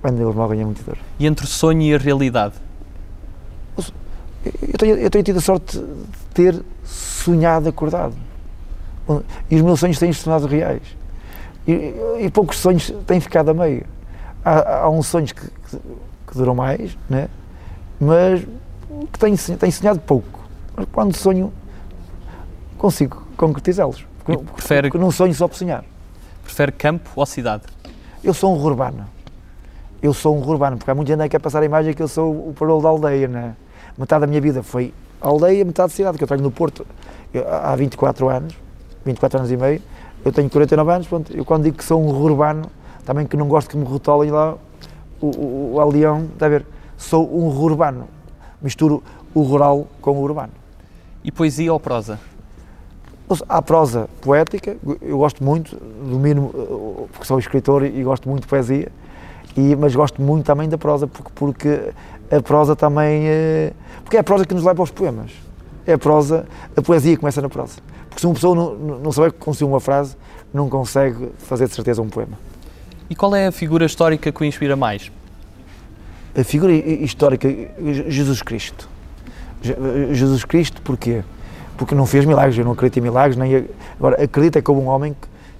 Quando eles morrem é muito dor. E entre o sonho e a realidade? Eu tenho, eu tenho tido a sorte de ter sonhado acordado. E os meus sonhos têm se tornado reais. E, e, poucos sonhos têm ficado a meio. Há, há uns sonhos que, que que duram mais, né? mas que tenho, tenho sonhado pouco. Mas quando sonho, consigo concretizá-los. Porque, prefere, porque não sonho só por sonhar. Prefere campo ou cidade? Eu sou um urbano. Eu sou um urbano, porque há muita gente que quer passar a imagem que eu sou o parolo da aldeia, né? Metade da minha vida foi aldeia, metade cidade, que eu trabalho no Porto eu, há 24 anos, 24 anos e meio, eu tenho 49 anos, pronto, eu quando digo que sou um urbano, também que não gosto que me rotolem lá o, o, Aldeão, está a ver? Sou um urbano, misturo o rural com o urbano. E poesia ou prosa? Há prosa poética, eu gosto muito, domino, porque sou escritor e gosto muito de poesia, e, mas gosto muito também da prosa, porque, porque a prosa também. É, porque é a prosa que nos leva aos poemas. É a prosa, a poesia começa na prosa. Porque se uma pessoa não, não souber construir uma frase, não consegue fazer de certeza um poema. E qual é a figura histórica que o inspira mais? A figura histórica, Jesus Cristo. Jesus Cristo, porquê? Porque não fez milagres, eu não acredito em milagres, nem. Agora, acredito é houve um homem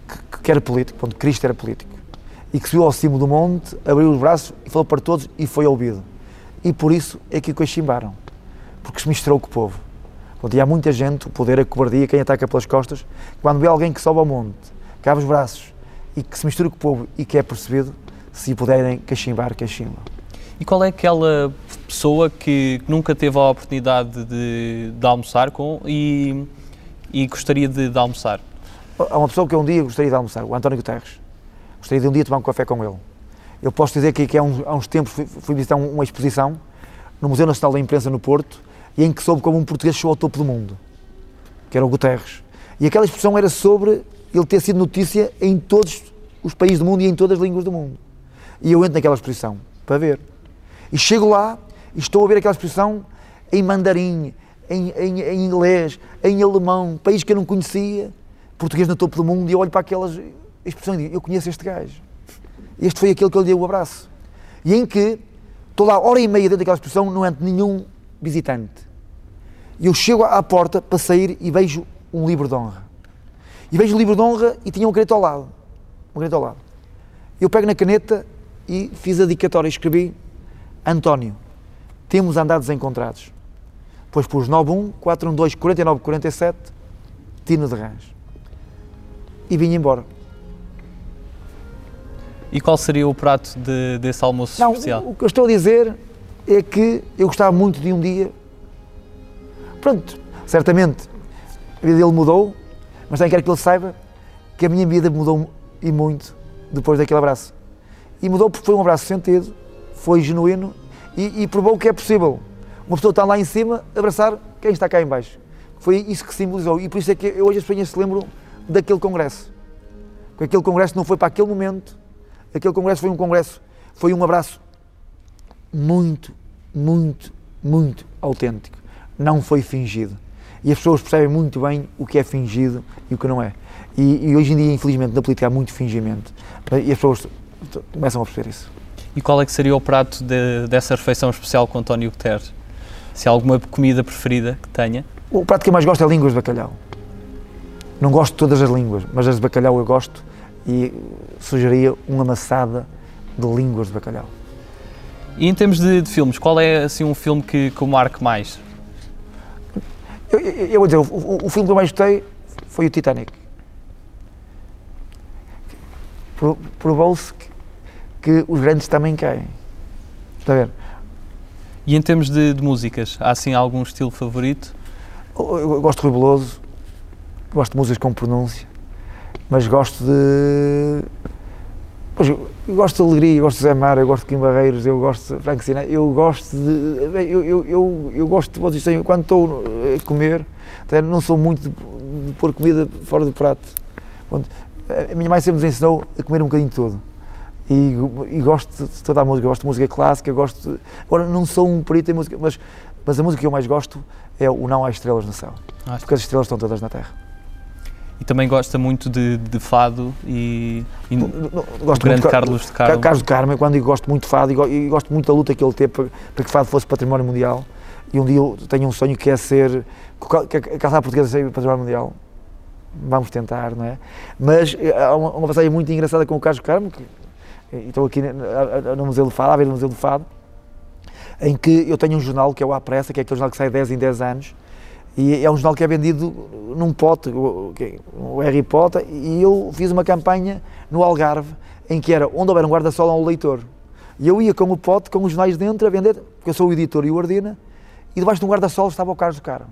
que, que, que era político, quando Cristo era político e que subiu ao cimo do monte, abriu os braços e falou para todos e foi ouvido. E por isso é que o cachimbaram, porque se misturou com o povo. Portanto, e há muita gente, o poder, a cobardia, quem ataca pelas costas, quando vê alguém que sobe ao monte, que abre os braços e que se mistura com o povo e que é percebido, se puderem cachimbar, cachimba. E qual é aquela pessoa que nunca teve a oportunidade de, de almoçar com e, e gostaria de, de, almoçar? Há uma pessoa que um dia gostaria de almoçar, o António Guterres. Gostaria de um dia tomar um café com ele. Eu posso dizer que, que há, uns, há uns tempos fui, fui visitar uma exposição no Museu Nacional da Imprensa no Porto e em que soube como um português chegou ao topo do mundo, que era o Guterres. E aquela exposição era sobre ele ter sido notícia em todos os países do mundo e em todas as línguas do mundo. E eu entro naquela exposição para ver. E chego lá e estou a ver aquela exposição em mandarim, em, em, em inglês, em alemão, país que eu não conhecia, português no topo do mundo, e eu olho para aquelas a expressão e digo, eu conheço este gajo. Este foi aquele que eu lhe dei o abraço. E em que estou lá hora e meia dentro daquela expressão, não entra nenhum visitante. E eu chego à porta para sair e vejo um livro de honra. E vejo o livro de honra e tinha um caneta ao lado. Um caneta ao lado. Eu pego na caneta e fiz a dedicatória e escrevi António, temos andado desencontrados. Pois pus 91 412 49 47 Tino de Rãs. E vim embora. E qual seria o prato de, desse almoço não, especial? O, o que eu estou a dizer é que eu gostava muito de um dia. Pronto, certamente a vida dele mudou, mas também quero que ele saiba que a minha vida mudou e muito depois daquele abraço. E mudou porque foi um abraço sentido, foi genuíno e, e provou que é possível uma pessoa estar lá em cima abraçar quem está cá em baixo. Foi isso que simbolizou e por isso é que hoje as pessoas se lembram daquele congresso. Porque aquele congresso não foi para aquele momento, aquele congresso foi um congresso, foi um abraço muito, muito, muito autêntico. Não foi fingido. E as pessoas percebem muito bem o que é fingido e o que não é. E, e hoje em dia, infelizmente, na política há muito fingimento. E as pessoas começam a perceber isso. E qual é que seria o prato de, dessa refeição especial com António Guterres? Se há alguma comida preferida que tenha? O prato que eu mais gosto é línguas de bacalhau. Não gosto de todas as línguas, mas as de bacalhau eu gosto e sugeria uma amassada de línguas de bacalhau. E em termos de, de filmes, qual é assim um filme que, que o marque mais? Eu, eu, eu vou dizer, o, o, o, filme que eu mais gostei foi o Titanic. Provou-se que, que, os grandes também caem. Está a ver? E em termos de, de músicas, há assim algum estilo favorito? Eu, eu gosto de Rui Veloso, gosto de músicas com pronúncia mas gosto de. Pois, eu gosto de alegria, eu gosto de Zé Mar, eu gosto de Kim Barreiros, eu gosto de Frank Sinatra, eu gosto de. Eu, eu, eu, eu gosto de vocês quando estou a comer, não sou muito de, pôr comida fora do prato. A minha mãe sempre nos ensinou a comer um bocadinho de tudo. E, e, gosto de toda a música, gosto de música clássica, gosto de, agora não sou um perito em música, mas, mas a música que eu mais gosto é o Não Há Estrelas no Céu, porque as estrelas estão todas na Terra e também gosta muito de, de fado e, e gosto grande muito, Carlos de Carmo. Carlos de Carmo, quando digo gosto muito de fado e, gosto muito da luta que ele teve para, para que fado fosse património mundial e um dia eu tenho um sonho que é ser que a calçada portuguesa seja património mundial vamos tentar, não é? Mas eh, há uma, uma passagem muito engraçada com o Carlos de Carmo que, estou aqui no Museu do Fado, a ver no Museu do Fado em que eu tenho um jornal que é o A Pressa, que é aquele jornal que sai 10 em 10 anos e é um jornal que é vendido num pote, o Harry Potter, e eu fiz uma campanha no Algarve em que era onde houver um guarda-sol ao leitor. E eu ia com o pote, com os jornais dentro a vender, porque eu sou o editor e o ordina, e debaixo de um guarda-sol estava o Carlos do Caro.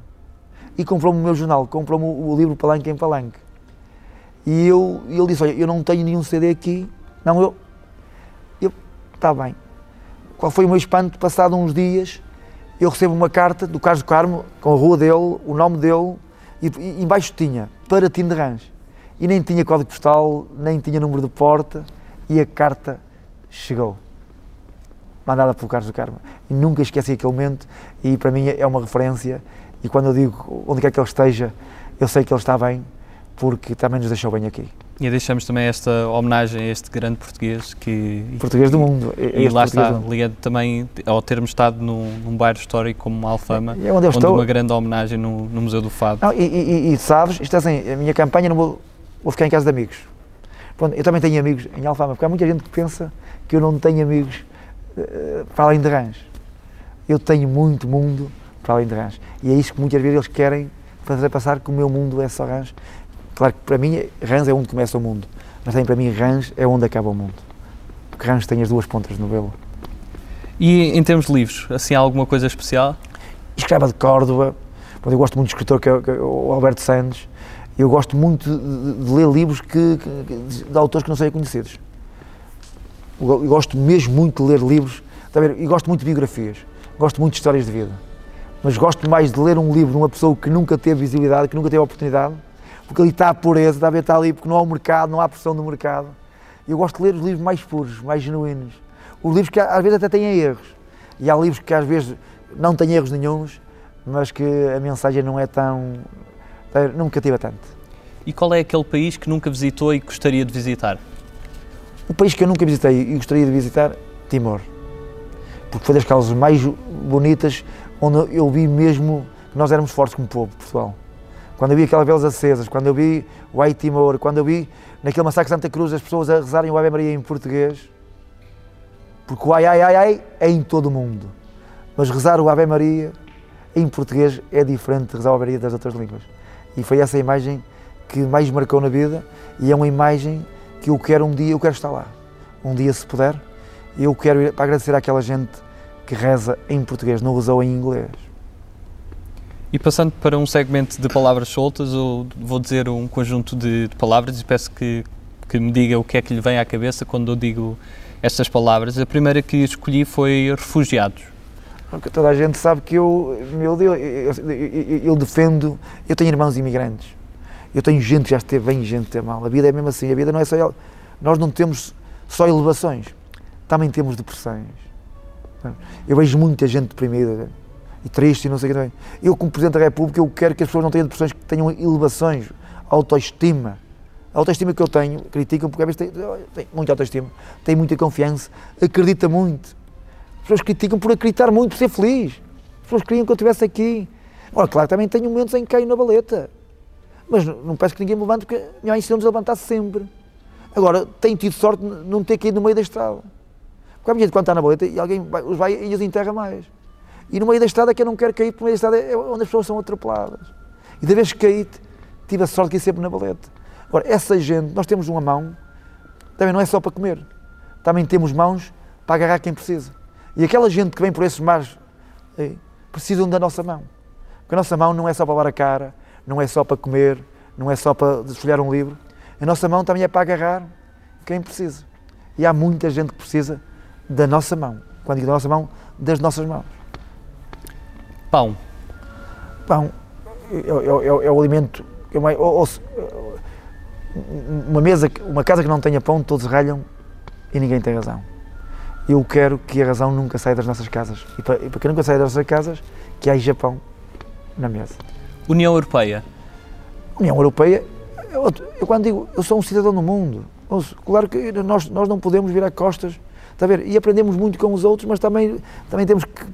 E comprou-me o meu jornal, comprou-me o livro Palanque em Palanque. E eu, ele disse, olha, eu não tenho nenhum CD aqui. Não, eu... Eu, está bem. Qual foi o meu espanto? Passado uns dias, eu recebo uma carta do Carlos do Carmo, com a rua dele, o nome dele, E, embaixo tinha para Tim de Rãs. E nem tinha código postal, nem tinha número de porta. E a carta chegou. Mandada pelo Carlos do Carmo. E nunca esqueci aquele momento. E para mim é uma referência. E quando eu digo onde quer que ele esteja, eu sei que ele está bem, porque também nos deixou bem aqui. E deixamos também esta homenagem a este grande português que. Português do mundo. E, e lá está, ligado também ao termos estado num, num bairro histórico como Alfama, é onde, eu estou. uma grande homenagem no, no Museu do Fado. Não, e, e, e, sabes, isto é assim, a minha campanha não vou, vou ficar em casa de amigos. Pronto, eu também tenho amigos em Alfama, porque há muita gente que pensa que eu não tenho amigos uh, para além de Rãs. Eu tenho muito mundo para além de Rãs. E é isso que muitas vezes eles querem fazer passar que o meu mundo é só Rãs. Claro que para mim Rãs é onde começa o mundo, mas também para mim Rãs é onde acaba o mundo. Porque Rãs tem as duas pontas no velo. E em termos de livros, assim, há alguma coisa especial? Escreva de Córdoba, eu gosto muito de escritor que é, é o Alberto Santos, eu gosto muito de, de ler livros que, que, de autores que não sejam conhecidos. Eu gosto mesmo muito de ler livros, está e gosto muito de biografias, gosto muito de histórias de vida, mas gosto mais de ler um livro de uma pessoa que nunca teve visibilidade, que nunca teve oportunidade, porque ali está a pureza, está a ver, está ali, porque não há o mercado, não há pressão do mercado. Eu gosto de ler os livros mais puros, mais genuínos. Os livros que às vezes até têm erros. E há livros que às vezes não têm erros nenhums, mas que a mensagem não é tão. não me cativa tanto. E qual é aquele país que nunca visitou e gostaria de visitar? O país que eu nunca visitei e gostaria de visitar, Timor. Porque foi das causas mais bonitas onde eu vi mesmo que nós éramos fortes como povo, Portugal quando eu vi aquelas velas acesas, quando eu vi o Ai Timor, quando eu vi naquele massacre de Santa Cruz as pessoas a rezarem o Ave Maria em português, porque o ai, ai, ai, ai é em todo o mundo, mas rezar o Ave Maria em português é diferente de rezar o Ave Maria das outras línguas. E foi essa imagem que mais marcou na vida e é uma imagem que eu quero um dia, eu quero estar lá. Um dia, se puder, eu quero ir para agradecer àquela gente que reza em português, não rezou em inglês. E passando para um segmento de palavras soltas, eu vou dizer um conjunto de, de, palavras e peço que, que me diga o que é que lhe vem à cabeça quando eu digo estas palavras. A primeira que escolhi foi refugiados. Porque toda a gente sabe que eu, meu Deus, eu, eu, eu, defendo, eu tenho irmãos imigrantes, eu tenho gente que já esteve bem, gente que mal. A vida é mesmo assim, a vida não é só. Nós não temos só elevações, também temos depressões. Eu vejo muita gente deprimida e triste e não sei o que. Eu, como Presidente da República, eu quero que as pessoas não tenham depressões, que tenham elevações, autoestima. A autoestima que eu tenho, criticam porque às vezes tem, muita autoestima, tem muita confiança, acredita muito. As pessoas criticam por acreditar muito, por ser feliz. As pessoas queriam que eu estivesse aqui. Ora, claro, também tenho momentos em que caio na baleta. Mas não peço que ninguém me levante, porque minha mãe ensinou-nos a levantar sempre. Agora, tenho tido sorte de não ter caído no meio da estrada. Porque há gente quando está na baleta e alguém vai, os vai e os enterra mais. E no meio da estrada que eu não quero cair, porque no meio da estrada é onde as pessoas são atropeladas. E da vez que caí, tive a sorte de ir sempre na baleta. Agora, essa gente, nós temos uma mão, também não é só para comer, também temos mãos para agarrar quem precisa. E aquela gente que vem por esses mares, precisam da nossa mão. Porque a nossa mão não é só para lavar a cara, não é só para comer, não é só para desfolhar um livro. A nossa mão também é para agarrar quem precisa. E há muita gente que precisa da nossa mão. Quando digo da nossa mão, das nossas mãos. Pão. Pão é, é, é, é o alimento. Uma, ou, ou, uma, mesa, uma casa que não tenha pão, todos ralham e ninguém tem razão. Eu quero que a razão nunca saia das nossas casas. E para, e para que nunca saia das nossas casas, que haja pão na mesa. União Europeia. União Europeia, eu, eu quando digo, eu sou um cidadão do mundo. Claro que nós, nós não podemos virar costas Está a ver? E aprendemos muito com os outros, mas também, também temos que,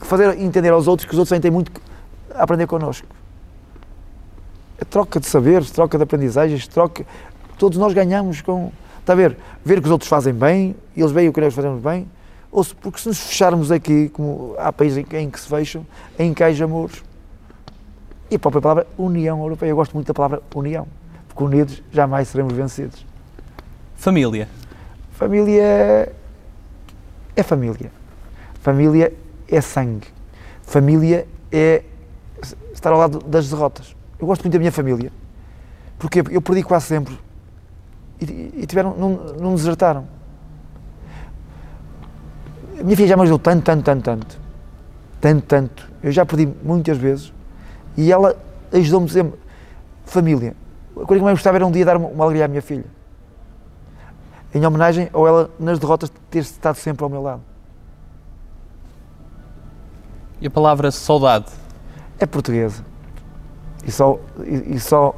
fazer entender aos outros que os outros também têm muito a aprender connosco. A troca de saberes, troca de aprendizagens, troca. Todos nós ganhamos com. Está a ver? Ver que os outros fazem bem, eles veem o que nós fazemos bem. Ou se, porque se nos fecharmos aqui, como há países em, em que se fecham, em cais muros. E a própria palavra União Europeia. Eu gosto muito da palavra União, porque unidos jamais seremos vencidos. Família. Família é família. Família é sangue. Família é estar ao lado das derrotas. Eu gosto muito da minha família, porque eu perdi quase sempre e, tiveram, não, não desertaram. A minha filha já me ajudou tanto, tanto, tanto, tanto, tanto, tanto. Eu já perdi muitas vezes e ela ajudou-me sempre. Família. A coisa que mais gostava era um dia dar uma, uma alegria à minha filha. Em homenagem ou ela, nas derrotas, ter estado sempre ao meu lado. E a palavra saudade? É portuguesa. E só, e, e só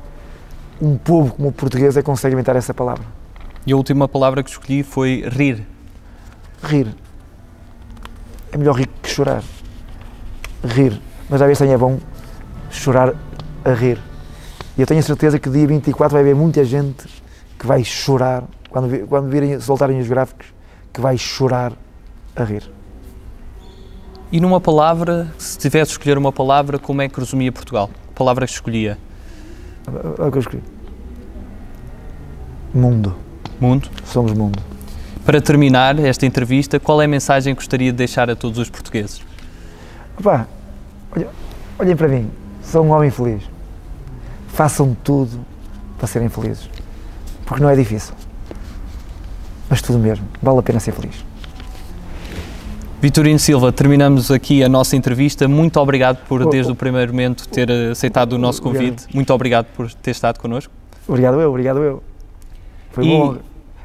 um povo como o português é que consegue inventar essa palavra. E a última palavra que escolhi foi rir. Rir. É melhor rir que chorar. Rir. Mas às vezes também é bom chorar a rir. E eu tenho a certeza que dia 24 vai haver muita gente que vai chorar, quando, quando virem, soltarem os gráficos, que vai chorar a rir. E numa palavra, se tivesse de escolher uma palavra, como é que resumia Portugal? A palavra que escolhia? É o que eu escrevi. Mundo. Mundo. Somos mundo. Para terminar esta entrevista, qual é a mensagem que gostaria de deixar a todos os portugueses? Opa, olha- olhem para mim, sou um homem feliz. Façam tudo para serem felizes. Porque não é difícil. Mas tudo mesmo, vale a pena ser feliz. Vitorino Silva, terminamos aqui a nossa entrevista. Muito obrigado por, Oh, desde oh. o primeiro momento, ter aceitado o nosso convite. Muito obrigado por ter estado connosco. Obrigado eu, obrigado eu. Foi E- bom.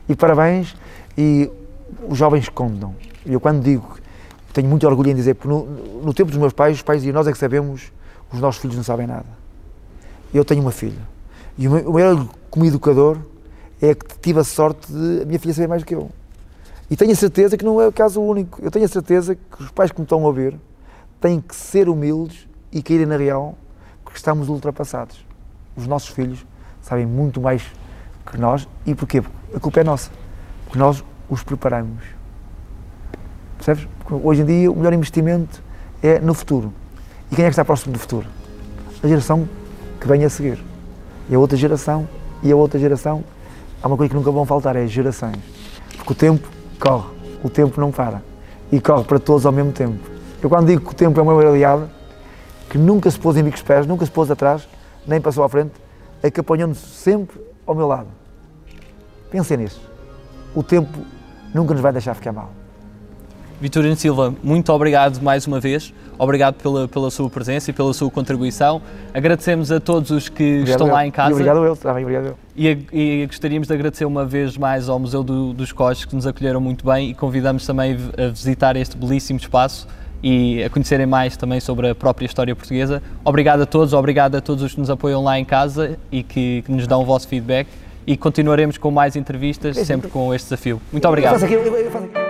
E parabéns. E os jovens contam. E eu quando digo, tenho muito orgulho em dizer, porque no, no tempo dos meus pais, os pais diziam, nós é que sabemos, os nossos filhos não sabem nada. Eu tenho uma filha. E o meu, o meu orgulho como educador é que tive a sorte de a minha filha saber mais do que eu. E tenho a certeza que não é o caso único. Eu tenho a certeza que os pais que me estão a ouvir têm que ser humildes e caírem na real, porque estamos ultrapassados. Os nossos filhos sabem muito mais que nós. E porquê? Porque a culpa é nossa. Porque nós os preparamos. Percebes? Porque hoje em dia o melhor investimento é no futuro. E quem é que está próximo do futuro? A geração que vem a seguir. E a outra geração, e a outra geração. Há uma coisa que nunca vão faltar, é gerações. Porque o tempo corre, o tempo não para. E corre para todos ao mesmo tempo. Eu quando digo que o tempo é uma aliado, que nunca se pôs em bicos pés, nunca se pôs atrás, nem passou à frente, é que apanhou-nos sempre ao meu lado. Pensem nisso. O tempo nunca nos vai deixar ficar mal. Vitorino Silva, muito obrigado mais uma vez. Obrigado pela, pela sua presença e pela sua contribuição. Agradecemos a todos os que Obrigado estão lá em casa. E obrigado eu, bem, obrigado eu. E, e gostaríamos de agradecer uma vez mais ao Museu do- dos Coches, que nos acolheram muito bem e convidamos também a visitar este belíssimo espaço e a conhecerem mais também sobre a própria história portuguesa. Obrigado a todos, obrigado a todos os que nos apoiam lá em casa e que, que nos dão o vosso feedback e continuaremos com mais entrevistas, sempre com este desafio. Muito Eu obrigado.